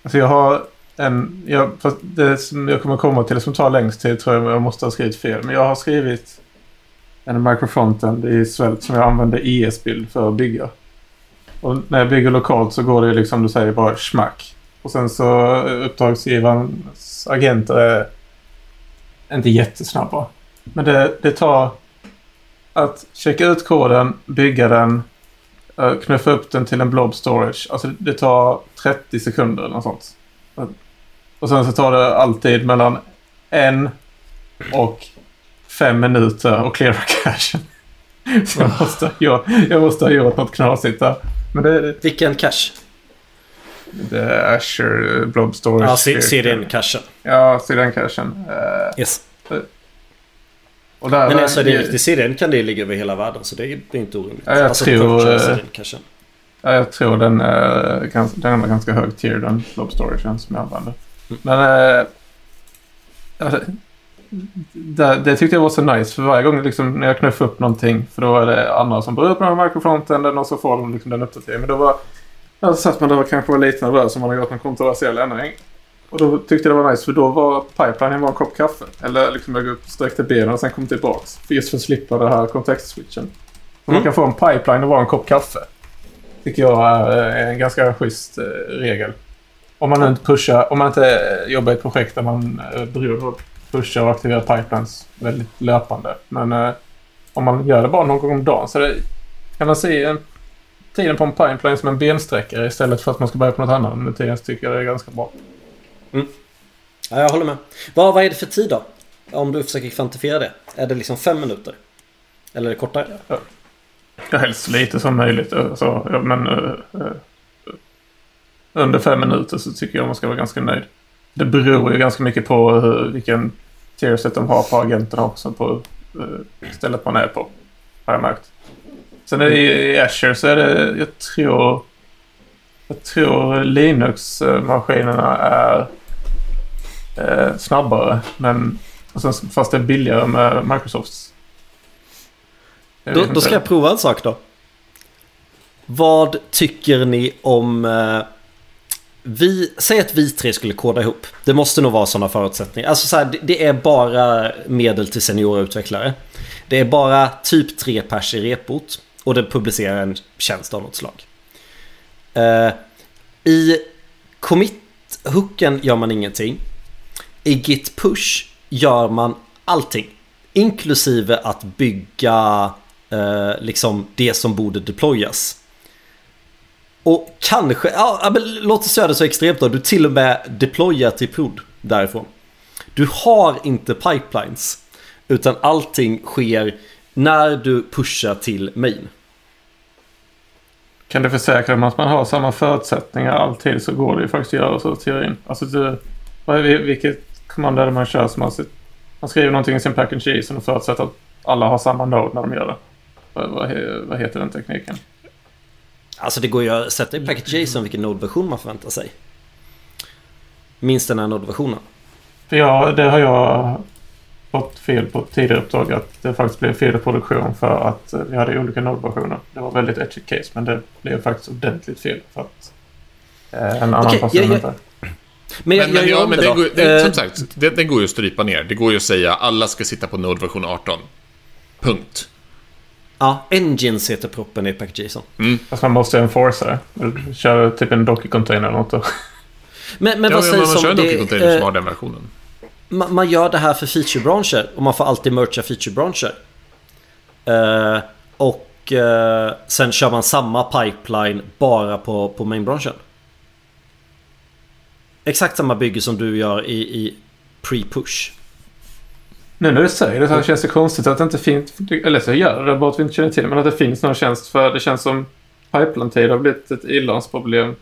Alltså jag har en... Jag, fast det som jag kommer komma till som tar längst tid tror jag jag måste ha skrivit fel. Men jag har skrivit en microfrontend i svält som jag använder ES-bild för att bygga. Och när jag bygger lokalt så går det liksom du säger bara smack. Och sen så eh, uppdragsgivarens agenter är inte jättesnabba. Men det, det tar att checka ut koden, bygga den, eh, knuffa upp den till en blob storage. Alltså det tar 30 sekunder eller något sånt. Och sen så tar det alltid mellan en och fem minuter att cleara (laughs) cachen. Så jag måste, jag, jag måste ha gjort något knasigt där. Men det, Vilken cache? det är Azure Blob Storage. Ja, CDN-cachen. Ja, CDN-cachen. Uh, Yes. och där, Men alltså det är riktigt CDN kan det ligga över hela världen så det är det inte orimligt. Ja, jag alltså, tror, purchase eh. Ja, jag tror den är, den är ganska hög tier den Blob Storage som jag använder. Men eh, alltså, det, det tyckte jag var så nice för varje gång liksom, när jag knuffade upp någonting för då är det andra som börjar på den här microfrontenden och så får de liksom den uppdateringen. Men då var jag satt man där och kanske var lite nervös om man hade gjort någon kontroversiell ändring. Och då tyckte jag det var nice för då var pipelinen var en kopp kaffe. Eller liksom jag sträckte benen och sen kom tillbaks. För just för att slippa det här kontextswitchen. Så man Mm. kan få en pipeline och vara en kopp kaffe. Tycker jag är en ganska schysst eh, regel. Om man inte pushar, om man inte eh, jobbar i ett projekt där man är beroende av pusha och aktivera pipelines väldigt löpande. Men eh, om man gör det bara någon gång om dagen så det, kan man se en, tiden på en pipeline som en bensträckare istället för att man ska börja på något annat under tiden så tycker jag det är ganska bra. Ja, jag håller med. Vad, vad är det för tid då? Om du försöker kvantifiera det. Är det liksom fem minuter? Eller är det kortare? Ja, helst så lite som möjligt. Så, ja, men eh, eh, under fem minuter så tycker jag man ska vara ganska nöjd. Det beror ju ganska mycket på hur, vilken tierset de har på agenterna också på eh, stället man är på. Har jag märkt. Sen är det i Azure så är det, jag tror, jag tror Linux-maskinerna är eh, snabbare. Men, och sen, fast det är billigare med Microsofts. Då, då ska jag prova en sak då. Vad tycker ni om... Eh, vi, säg att vi tre skulle koda ihop. Det måste nog vara sådana förutsättningar. Alltså så här, det, är bara medel till seniora utvecklare. Det är bara typ tre pers i repot. Och det publicerar en tjänst av något slag. Uh, I commit-hooken gör man ingenting. I git push gör man allting. Inklusive att bygga uh, liksom det som borde deployas. Och kanske, ja, men låt oss göra det så extremt då. Du till och med deployar typ till prod därifrån. Du har inte pipelines. Utan allting sker när du pushar till main. Kan du försäkra dig om att man har samma förutsättningar alltid så går det ju faktiskt att göra så i teorin. Alltså du, vilket kommando är det man kör som man, man skriver någonting i sin package JSON och förutsätter att alla har samma node när de gör det. Vad, vad, vad heter den tekniken? Alltså det går ju att sätta i package JSON vilken node-version man förväntar sig. Minst den här node-versionen. För jag, det har jag fått fel på tidigare uppdrag att det faktiskt blev fel i produktion för att eh, vi hade olika node-versioner. Det var väldigt edgy case men det blev faktiskt ordentligt fel för att eh, en annan Okej, person jag- inte... Men jag, Men, jag men, ja, men det går, det, Eh, som sagt, det, det går ju att strypa ner. Det går ju att säga alla ska sitta på Node version 18. Punkt. Ja, Engines heter proppen i package JSON. Fast man måste enforca det. Köra typ en docker-container eller något. Men, men Ja, vad sägs man kör om en? Docker-container som eh, har den versionen. man, man gör det här för feature-branscher och man får alltid mercha feature-branscher. Eh, och eh, sen kör man samma pipeline bara på, på main-branschen. Exakt samma bygge som du gör i, i pre-push. Nu när du säger det så känns det konstigt att det inte finns... Eller så gör det, bara att vi inte känner till det. Men att det finns någon tjänst för det känns som pipeline-tid har blivit ett ilandsproblem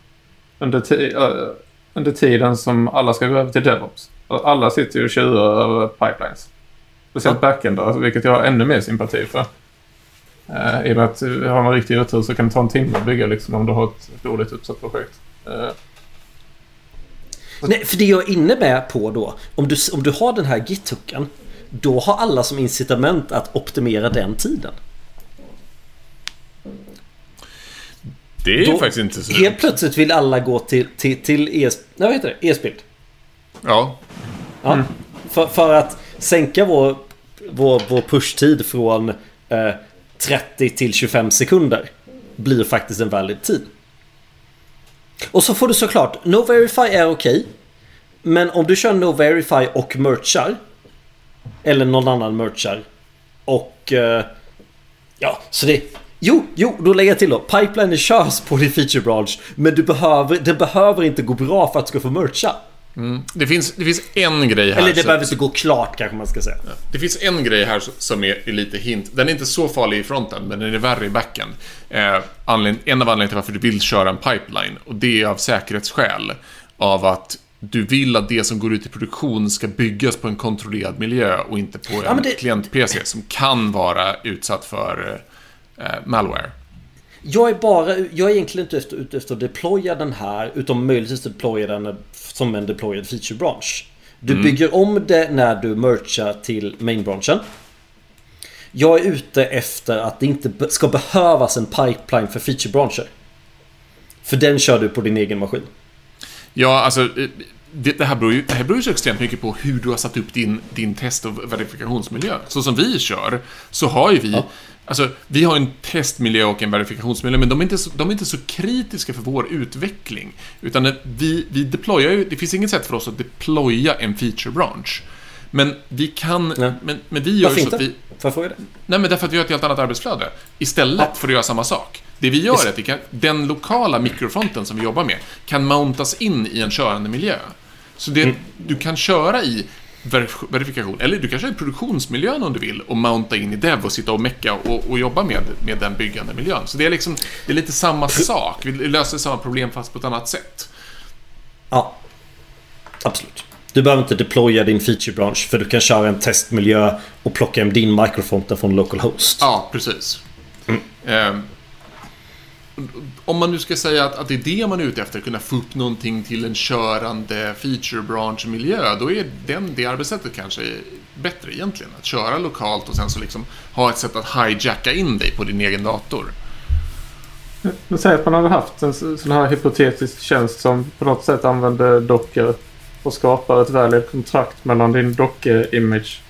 under, äh, under tiden som alla ska gå över till DevOps. Alla sitter ju och tjurar över pipelines. Speciellt backend då, vilket jag har ännu mer sympati för. Uh, I och med att har man riktig otur så kan det ta en timme att bygga liksom om du har ett dåligt uppsatt projekt. Uh, Nej, för det jag är inne med på då, om du, om du har den här githooken, då har alla som incitament att optimera den tiden. Det är Då- faktiskt inte så Helt plötsligt vill alla gå till, till, till ES, nej, vad heter det? ESBILD. Ja. Ja. Mm. För, för att sänka vår, vår, vår pushtid från eh, 30 till 25 sekunder blir faktiskt en valid tid. Och så får du såklart, No Verify är okej. men om du kör No Verify och merchar eller någon annan merchar och eh, ja, så det Jo, jo, då lägger jag till då. Pipeline körs på din feature branch Men du behöver, det behöver inte gå bra för att du ska få mercha. Det finns, det finns en grej här. Eller det som- behöver inte gå klart kanske man ska säga. Det finns en grej här som är är lite hint. Den är inte så farlig i fronten, men den är värre i backen. Eh, en av anledningarna till varför du vill köra en pipeline, och det är av säkerhetsskäl. Av att du vill att det som går ut i produktion ska byggas på en kontrollerad miljö och inte på en men det- klient-PC som kan vara utsatt för eh, malware. Jag är bara, jag är egentligen inte efter, ute efter att deploya den här utom möjligtvis att deploya den som en deployed feature branch. Du bygger om det när du merchar till main-branchen. Jag är ute efter att det inte ska behövas en pipeline för feature-branscher. För den kör du på din egen maskin. Ja, alltså, eh, det, det, här beror ju, det här beror ju så extremt mycket på hur du har satt upp din, din test och verifikationsmiljö. Så som vi kör, så har ju vi... Ja. Alltså, vi har en testmiljö och en verifikationsmiljö, men de är inte så, de är inte så kritiska för vår utveckling. Utan det- vi, vi deployar ju... Det finns inget sätt för oss att deploya en feature branch. Men vi kan... Nej. Men, men vi gör Varför så att vi... Fråga det? Nej, men därför att vi har ett helt annat arbetsflöde. Istället Ja. för att göra samma sak. Det vi gör är att vi kan, den lokala mikrofronten som vi jobbar med kan mountas in i en körande miljö. Så det, du kan köra i ver- verifikation, eller du kan köra i produktionsmiljön om du vill och mounta in i dev och sitta och mecka och, och jobba med, med den byggande miljön. Så det är liksom, det är lite samma sak. Vi löser samma problem fast på ett annat sätt. Ja. Absolut. Du behöver inte deploya din feature branch för du kan köra en testmiljö och plocka hem din microfonten från localhost. Ja, precis. Ehm, om man nu ska säga att, att det är det man är ute efter, kunna få upp någonting till en körande feature branch-miljö, då är den, det arbetssättet kanske bättre egentligen. Att köra lokalt och sen så liksom ha ett sätt att hijacka in dig på din egen dator. Men säg att man hade haft en så- sån här hypotetisk tjänst som på något sätt använder dockor och skapar ett valid kontrakt mellan din docke-image.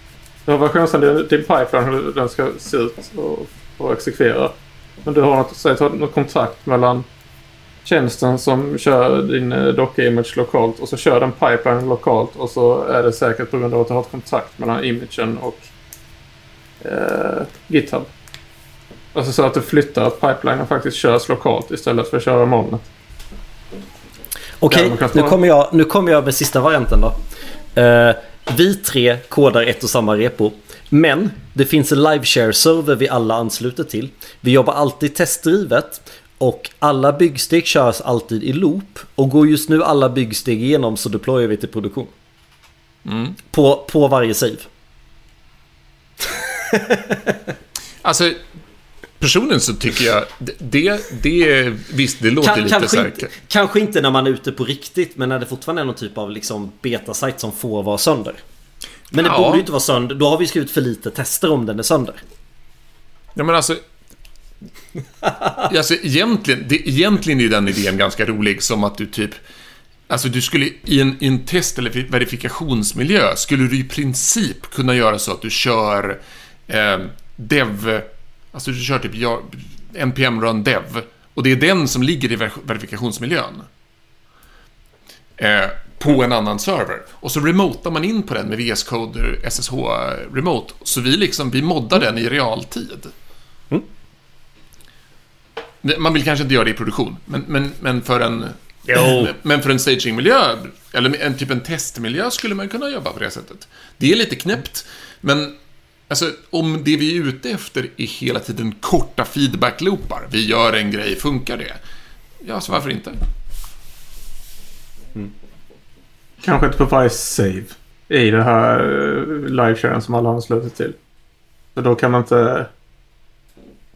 Du har versionsanledning din pipeline hur den ska se ut och, och exekvera. Men du har något, säg något kontrakt mellan tjänsten som kör din eh, docke-image lokalt och så kör den pipeline lokalt och så är det säkert på grund av att du har ett kontrakt mellan imagen och eh, GitHub. Alltså så att du flyttar att pipelinen faktiskt körs lokalt istället för att köra molnet. Okej, kan nu, kommer jag, nu kommer jag med sista varianten då. Eh, vi tre kodar ett och samma repo. Men det finns en liveshare-server vi alla ansluter till. Vi jobbar alltid testdrivet. Och alla byggsteg körs alltid i loop. Och går just nu alla byggsteg igenom så deployar vi till produktion. Mm. På, på varje save. Alltså, personligen så tycker jag, det, det, visst, det låter Kan, lite kanske, inte, kanske inte när man är ute på riktigt. Men när det fortfarande är någon typ av liksom beta-site som får vara sönder. Men det Ja. borde ju inte vara sönder. Då har vi skrivit för lite tester om den är sönder. Ja, men alltså... (laughs) alltså egentligen, det, egentligen är den idén ganska rolig som att du typ... Alltså du skulle i en, i en test eller verifikationsmiljö skulle du i princip kunna göra så att du kör eh, dev... Alltså du kör typ npm run dev. Och det är den som ligger i ver verifikationsmiljön. Eh, på en annan server. Och så remotar man in på den med VS Code SSH Remote. Så vi liksom, vi moddar den i realtid. Man vill kanske inte göra det i produktion, men, men, men för en... Jo. Men för en stagingmiljö, eller en typ en testmiljö, skulle man kunna jobba på det sättet. Det är lite knäppt, men alltså, om det vi är ute efter är hela tiden korta feedback-loopar, vi gör en grej, funkar det? Ja, så varför inte? Kanske inte på varje save i det här uh, livesharen som alla har anslutit till. För då kan man inte...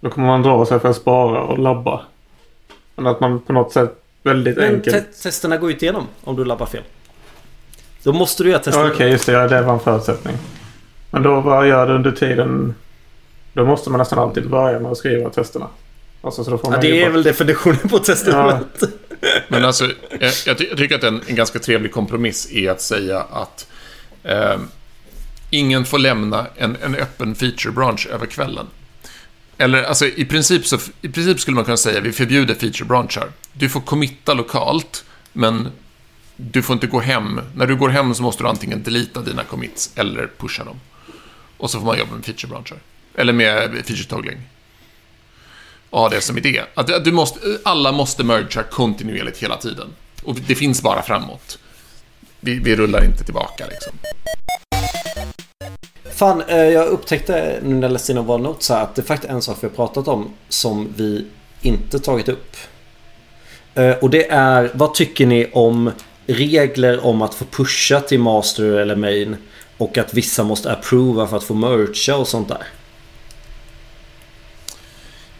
Då kommer man dra sig för att spara och labba. Men att man på något sätt väldigt Men enkelt... te testerna går ju inte igenom om du labbar fel. Då måste du göra Ja, testerna. Okej, just det. Ja, det var en förutsättning. Men då vad gör det under tiden? Då måste man nästan alltid börja med att skriva testerna. Alltså, så då får Ja, man det är väl definitionen på testament. Men alltså, jag, jag, ty- jag tycker att en, en ganska trevlig kompromiss är att säga att eh, ingen får lämna en, en öppen feature-branch över kvällen. Eller alltså i princip, så, i princip skulle man kunna säga vi förbjuder feature-branchar. Du får committa lokalt, men du får inte gå hem. När du går hem så måste du antingen delita dina commits eller pusha dem. Och så får man jobba med feature-branscher. Eller med feature-toggling. Ja, det är som idé. Att du måste, alla måste mergea kontinuerligt hela tiden. Och det finns bara framåt. Vi, vi rullar inte tillbaka liksom. Fan, eh, jag upptäckte nu när jag läste in våra notes här att det är faktiskt en sak vi har pratat om som vi inte tagit upp. Eh, och det är, vad tycker ni om regler om att få pusha till master eller main och att vissa måste approva för att få mercha och sånt där?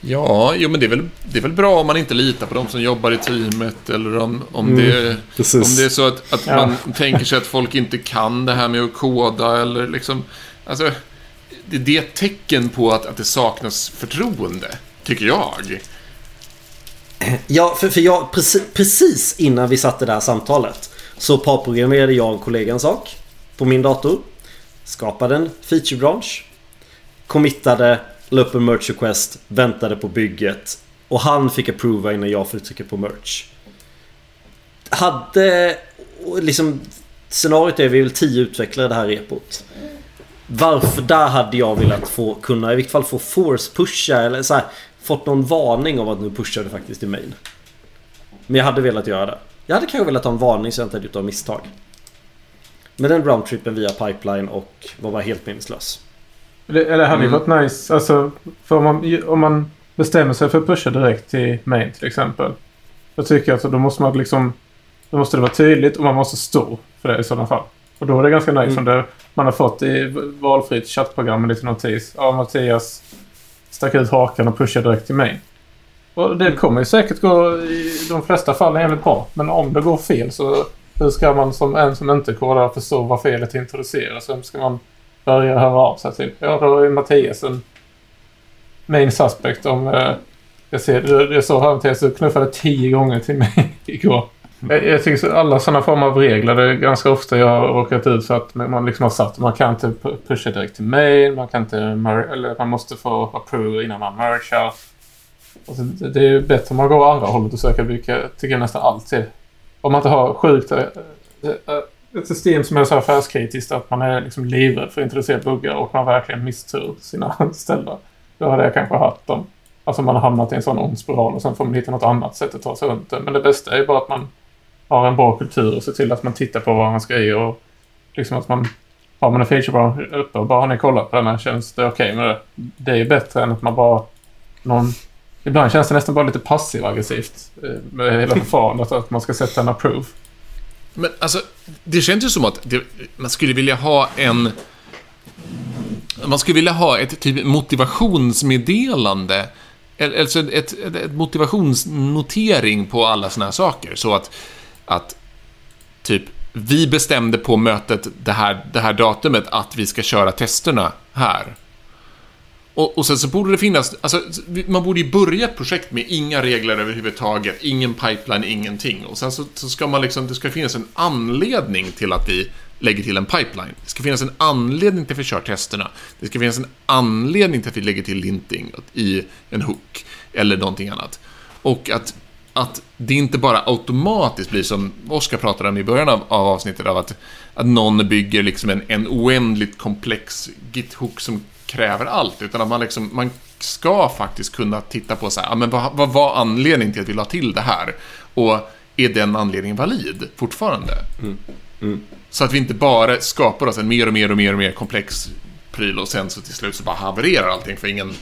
Ja, jo men det är, väl, det är väl bra om man inte litar på de som jobbar i teamet eller om, om, det, precis. om det är så att, att Ja. man (laughs) tänker sig att folk inte kan det här med att koda eller liksom... Alltså, det, det är ett tecken på att, att det saknas förtroende, tycker jag. Ja, för, för jag, precis, precis innan vi satte det här samtalet så parprogrammerade jag och kollegan en sak på min dator. Skapade en feature branch. Committade, la upp en merch request, väntade på bygget. Och han fick approva innan jag fick trycka på merch. Hade liksom Scenariot är vi väl 10 utvecklare i det här repot. Varför där hade jag velat få kunna i vilket fall få force pusha eller så här, Fått någon varning om att nu pushar du faktiskt i main. Men jag hade velat göra det. Jag hade kanske velat ha en varning så jag inte hade gjort av misstag. Men den roundtrippen via pipeline och var bara helt meningslös. Det, eller hade ju Mm. varit nice. Alltså, för om man, om man bestämmer sig för att pusha direkt till main till exempel. Då tycker jag att då måste man liksom... Då måste det vara tydligt och man måste stå för det i sådana fall. Och då är det ganska nice Mm. om det, man har fått i valfritt chattprogram en liten notis. Ja, Mattias stack ut hakan och pushade direkt till main. Och det kommer ju säkert gå i de flesta fall jävligt bra. Men om det går fel så hur ska man som en som inte kodar förstå vad felet introduceras? Vem ska man börja höra av sig till? Ja, då är Mattias en main suspect om... Eh, jag ser, jag såg här Mattias, du knuffade tio gånger till mig (laughs) igår. Jag, jag tycker så alla sådana former av regler, det är ganska ofta jag har råkat ut för att man liksom har satt man kan inte pu- pusha direkt till mail, man kan inte eller man måste få approve innan man merchar. Alltså, det, det är ju bättre om man går andra hållet och söker vilka, tycker jag nästan alltid. Om man inte har sjukt eh, eh, ett system som är så affärskritiskt att man är liksom livrädd för att introducera buggar och man verkligen misstror sina (laughs) anställda. Då hade jag kanske haft dem. Alltså man har hamnat i en sån ond spiral och sen får man hitta något annat sätt att ta sig runt det. Men det bästa är ju bara att man har en bra kultur och ser till att man tittar på vad man ska göra och liksom att man har man en feature bara uppe och bara har ni kollat på den här känns det okej med det. Det är ju bättre än att man bara någon Ibland känns det nästan bara lite passiv-aggressivt eh, med hela förfarandet att man ska sätta en approve. Men alltså, det känns ju som att det, man skulle vilja ha en... Man skulle vilja ha ett typ motivationsmeddelande. Alltså ett, ett, ett motivationsnotering på alla såna här saker. Så att, att typ, vi bestämde på mötet det här, det här datumet att vi ska köra testerna här. Och, och sen så borde det finnas, alltså man borde ju börja ett projekt med inga regler överhuvudtaget, ingen pipeline, ingenting. Och sen så, så ska man liksom, det ska finnas en anledning till att vi lägger till en pipeline. Det ska finnas en anledning till att vi kör testerna. Det ska finnas en anledning till att vi lägger till linting i en hook eller någonting annat. Och att, att det inte bara automatiskt blir som Oskar pratade om i början av, av avsnittet av att, att någon bygger liksom en, en oändligt komplex git-hook som kräver allt, utan att man liksom, man ska faktiskt kunna titta på så här, ja, men vad, vad var anledningen till att vi la till det här? Och är den anledningen valid fortfarande? Så att vi inte bara skapar oss en mer och mer och mer och mer komplex pryl och sen så till slut så bara havererar allting för ingen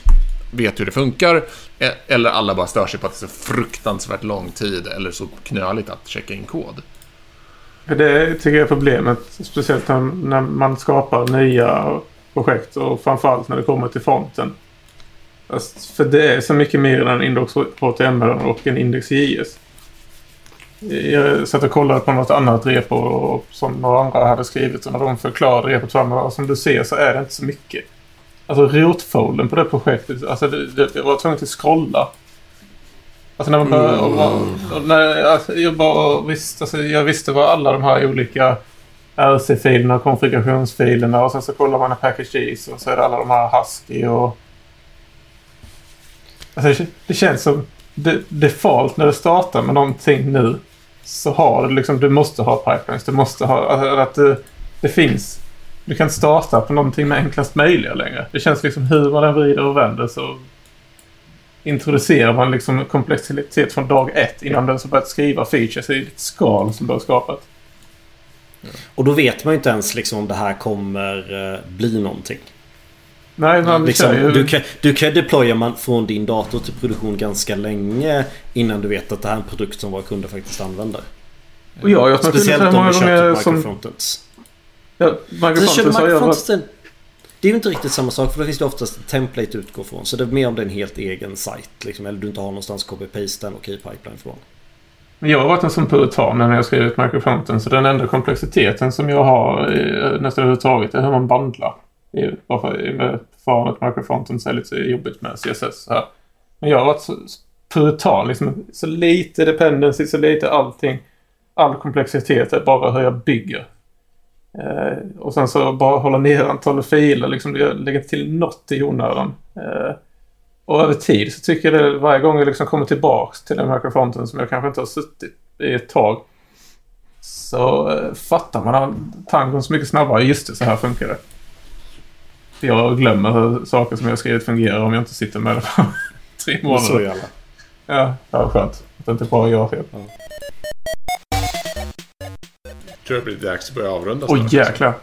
vet hur det funkar. e- Eller alla bara stör sig på att det är så fruktansvärt lång tid eller så knöligt att checka in kod. Det tycker jag är problemet. Speciellt när, när man skapar nya projekt och framförallt när det kommer till fronten. Alltså, för det är så mycket mer än en Index HTML och en Index JS. Jag satt och kollade på något annat repo som några andra hade skrivit och när de förklarade repot för som du ser så är det inte så mycket. Alltså rotfolden på det projektet. Alltså det, det, jag var tvungen att scrolla. Alltså när man började... Och, och, och, när, alltså, jag, bara, visst, alltså, jag visste vad alla de här olika RC-filerna, och konfigurationsfilerna och sen så kollar man i packages och så är det alla de här Husky och... Alltså det, känns som det, default när det startar med någonting nu så har du liksom, du måste ha pipelines. Du måste ha, alltså, att det, det finns. Du kan starta på någonting med enklast möjliga längre. Det känns liksom hur man än vrider och vänder så introducerar man liksom komplexitet från dag ett innan den så börjat skriva features i ett skal som du har skapat. Och då vet man ju inte ens liksom om det här kommer eh, bli någonting. Nej, man Liksom, ju... du, kan, du kan deploya man från din dator till produktion ganska länge innan du vet att det här är en produkt som våra kunder faktiskt använder. Och ja, jag Speciellt om många du till som... microfrontends. Ja, microfrontends har jag varit... det är ju inte riktigt samma sak för då finns det oftast ett template att utgå från. Så det är mer om det är en helt egen sajt. Liksom, eller du inte har någonstans copy-paste en okej pipeline från. Jag har varit en sån puritan när jag skrivit microfronten. Så den enda komplexiteten som jag har eh, nästan överhuvudtaget är hur man bandlar. Varför Bara för med förfarandet microfronten är lite jobbigt med CSS. Här. Men jag har varit så puritan. Liksom, så lite dependency, så lite allting. All komplexitet är bara hur jag bygger. Eh, och sen så bara hålla ner antalet filer. Liksom, lägga till något i onödan. Eh, och över tid så tycker jag det varje gång jag liksom kommer tillbaks till den microfronten som jag kanske inte har suttit i ett tag. Så eh, fattar man tangon så mycket snabbare. Just det, så här funkar det. Jag glömmer hur saker som jag skrivit fungerar om jag inte sitter med det på (laughs) tre Så månader. är alla. Ja, det var skönt. Att det inte bara jag fel. tror jag blir dags att börja avrunda. Åh snart. jäklar.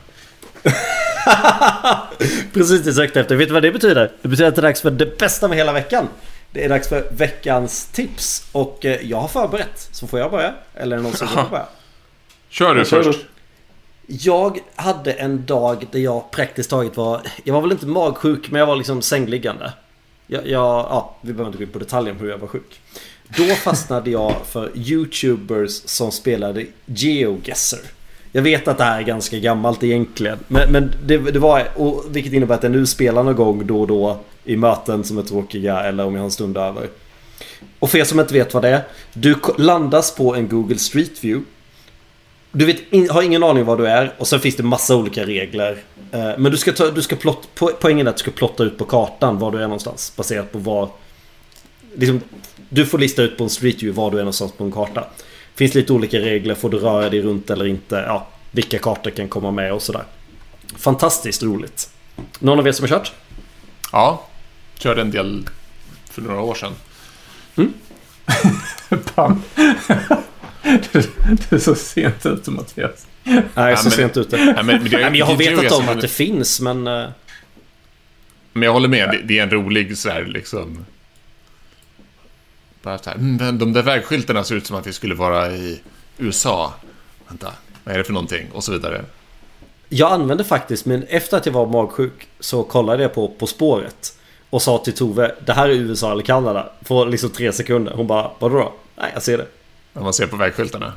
(laughs) (laughs) Precis det sökte efter. Vet du vad det betyder? Det betyder att det är dags för det bästa med hela veckan. Det är dags för veckans tips. Och eh, jag har förberett. Så får jag börja? Eller är det någon som vill (laughs) börja? Kör du Kör du. först. Jag hade en dag där jag praktiskt taget var... Jag var väl inte magsjuk men jag var liksom sängliggande. Jag, jag, ja, vi behöver inte gå in på detaljen på hur jag var sjuk. Då fastnade jag för YouTubers som spelade GeoGuessr. Jag vet att det här är ganska gammalt egentligen. Men, men det, det var... Och, vilket innebär att jag nu spelar någon gång då och då i möten som är tråkiga eller om jag har en stund över. Och för er som inte vet vad det är. Du landas på en Google Street View. Du vet, in, har ingen aning vad du är och sen finns det massa olika regler. Eh, men du ska ta, du ska plott, po, poängen är att du ska plotta ut på kartan var du är någonstans. Baserat på var... Liksom, du får lista ut på en Street View var du är någonstans på en karta. Finns lite olika regler, får du röra dig runt eller inte? Ja, vilka kartor kan komma med och sådär. Fantastiskt roligt. Någon av er som har kört? Ja, körde en del för några år sedan. (laughs) Pam. du, du är så sent ute Mattias. Nej, så men- sent ute. Nej, men, men, men jag har vetat om jag- att det finns men... eh, Men jag håller med, det, det är en rolig så här liksom... Bara så här, mm, men de där vägskyltarna ser ut som att det skulle vara i USA. Vänta, vad är det för någonting? Och så vidare. Jag använde faktiskt, men efter att jag var magsjuk så kollade jag på På spåret. Och sa till Tove, det här är USA eller Kanada. På liksom tre sekunder. Hon bara, vadå då? Nej, jag ser det. När man ser på vägskyltarna.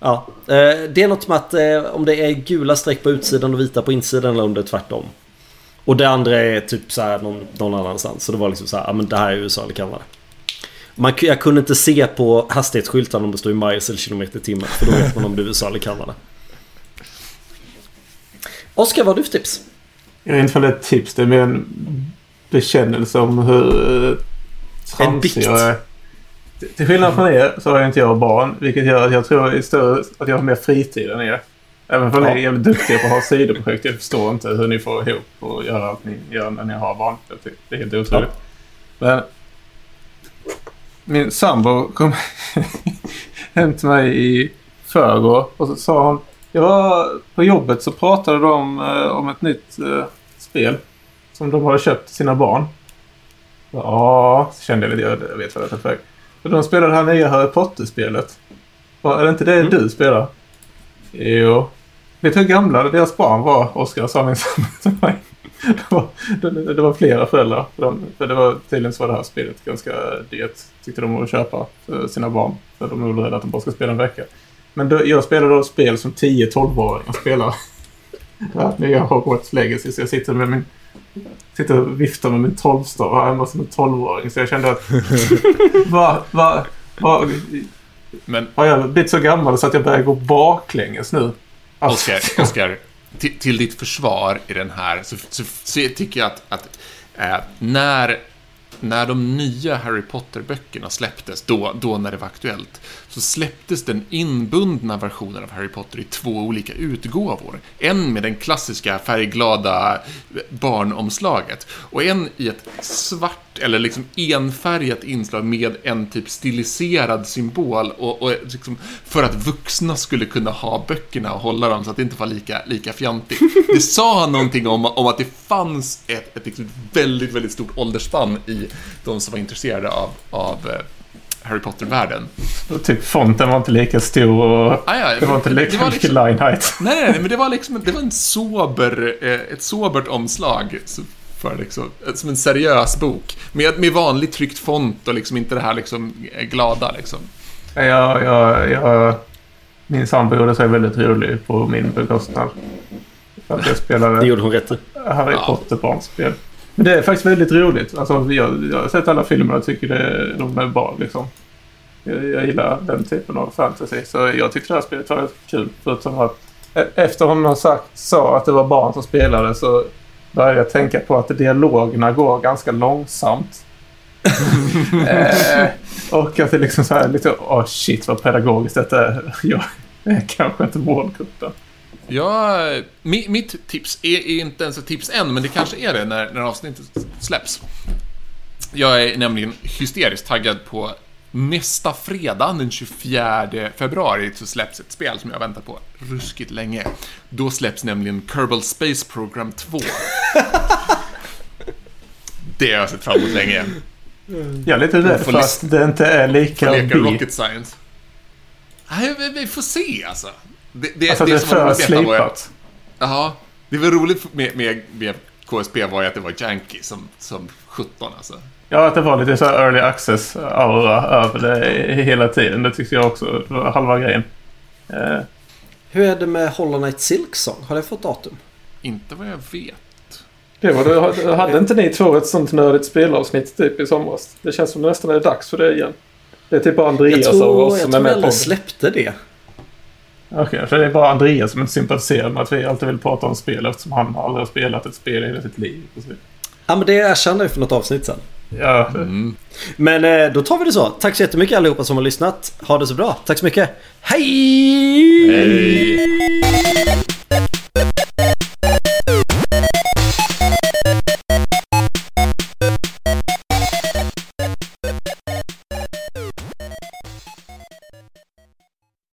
Ja, eh, det är något med att eh, om det är gula streck på utsidan och vita på insidan eller om det är tvärtom. Och det andra är typ så här någon, någon annanstans. Så det var liksom så här, ja men det här är USA eller Kanada. Man, jag kunde inte se på hastighetsskyltarna om det står i miles eller kilometer i timmen. För då vet man om det är USA eller Kanada. Oskar, vad har du för tips? Jag vet inte om är ett tips. Det är mer en bekännelse om hur eh, tramsig jag är. Till- skillnad från er så har jag inte jag barn. Vilket gör att jag tror i större, att jag har mer fritid än er. Även för ni Ja. är jävligt duktiga på att ha sidoprojekt. Jag förstår inte hur ni får ihop och göra allt ni gör när ni har barn. Det är helt otroligt. Men min sambo kom (laughs) hem till mig i förrgår och så sa hon jag var på jobbet så pratade de eh, om ett nytt eh, spel som de hade köpt till sina barn. Ja, så kände jag lite, jag vet vad det är för de spelade det här nya Harry Potter-spelet. Är det inte det Mm. du spelar? Jo. Vet du hur gamla deras barn var, Oskar sa min sambo till mig. Det var, det, det var flera föräldrar. För, de, för det var tydligen så var det här spelet ganska dyrt. Tyckte de att köpa för sina barn. För de är rädda att de bara ska spela en vecka. Men då, jag spelar då spel som 10-12-åringar spelar. Det här nya Hogwarts Legacy. Så jag sitter med min... Sitter och viftar med min 12-stav här hemma som en 12-åring. Så jag kände att... (laughs) va, va, va, Men har jag blivit så gammal så att jag börjar gå baklänges nu? Alltså. Oscar, Oskar, Oskar till, till ditt försvar i den här så, så, så tycker jag att, att eh, när, när de nya Harry Potter-böckerna släpptes, då, då när det var aktuellt, så släpptes den inbundna versionen av Harry Potter i två olika utgåvor. En med den klassiska färgglada barnomslaget och en i ett svart eller liksom enfärgat inslag med en typ stiliserad symbol och, och liksom för att vuxna skulle kunna ha böckerna och hålla dem så att det inte var lika, lika fjantigt. (laughs) Det sa någonting om, om att det fanns ett, ett liksom väldigt, väldigt stort åldersspann i de som var intresserade av, av eh, Harry Potter-världen. Typ fonten var inte lika stor och Ah, ja, det var inte lika det var mycket liksom- line height. Nej, nej, nej, men det var liksom det var en sober, eh, ett sobert omslag. För liksom, som en seriös bok. Med, med vanlig tryckt font och liksom inte det här liksom eh, glada liksom. Jag, jag, jag, min sambo gjorde sig väldigt rolig på min bekostnad. För att jag Det spelade gjorde hon rätt. Harry Ja. Men det är faktiskt väldigt roligt. Alltså, jag, jag har sett alla filmer och tycker det, de är bra. Liksom. Jag, jag gillar den typen av fantasy. Så jag tyckte det här spelet var rätt kul. Förutom att e- efter hon har sagt, sa att det var barn som spelade så började jag tänka på att dialogerna går ganska långsamt. (laughs) eh, och att det liksom så här lite, åh shit vad pedagogiskt detta är. (laughs) Jag är kanske inte målgruppen. Ja, mi, mitt tips är, inte ens ett tips än, men det kanske är det när, när avsnittet släpps. Jag är nämligen hysteriskt taggad på nästa fredag, den 24 februari, så släpps ett spel som jag väntar på ruskigt länge. Då släpps nämligen Kerbal Space Program 2. det har jag sett fram emot länge. Jag är lite rädd får för att det inte är Får lika leka B. Rocket Science. Nej, vi får se alltså. Det, det, Alltså det är som var för roligt med ettan var ju- slipat. Ja, det var roligt med, med, med KSP var ju att det var janky som, som 17 alltså. Ja, att det var lite så här early access-aura över det hela tiden. Det tyckte jag också det var halva grejen. Eh, Hur är det med Hollow Knight Silksong? Har det fått datum? Inte vad jag vet. det var det. Hade inte ni två ett sånt nördigt spelavsnitt typ i somras? Det känns som det nästan är dags för det igen. Det är typ bara Jag Andreas av tror, oss jag som är tror med på aldrig det. släppte det. Okej, så det är bara Andreas som inte sympatiserar med att vi alltid vill prata om spel eftersom han aldrig har spelat ett spel i hela sitt liv. Ja men det erkände vi för något avsnitt sen. Ja, Mm. Men eh, då tar vi det så. Tack så jättemycket allihopa som har lyssnat. Ha det så bra. Tack så mycket. Hej! Hej!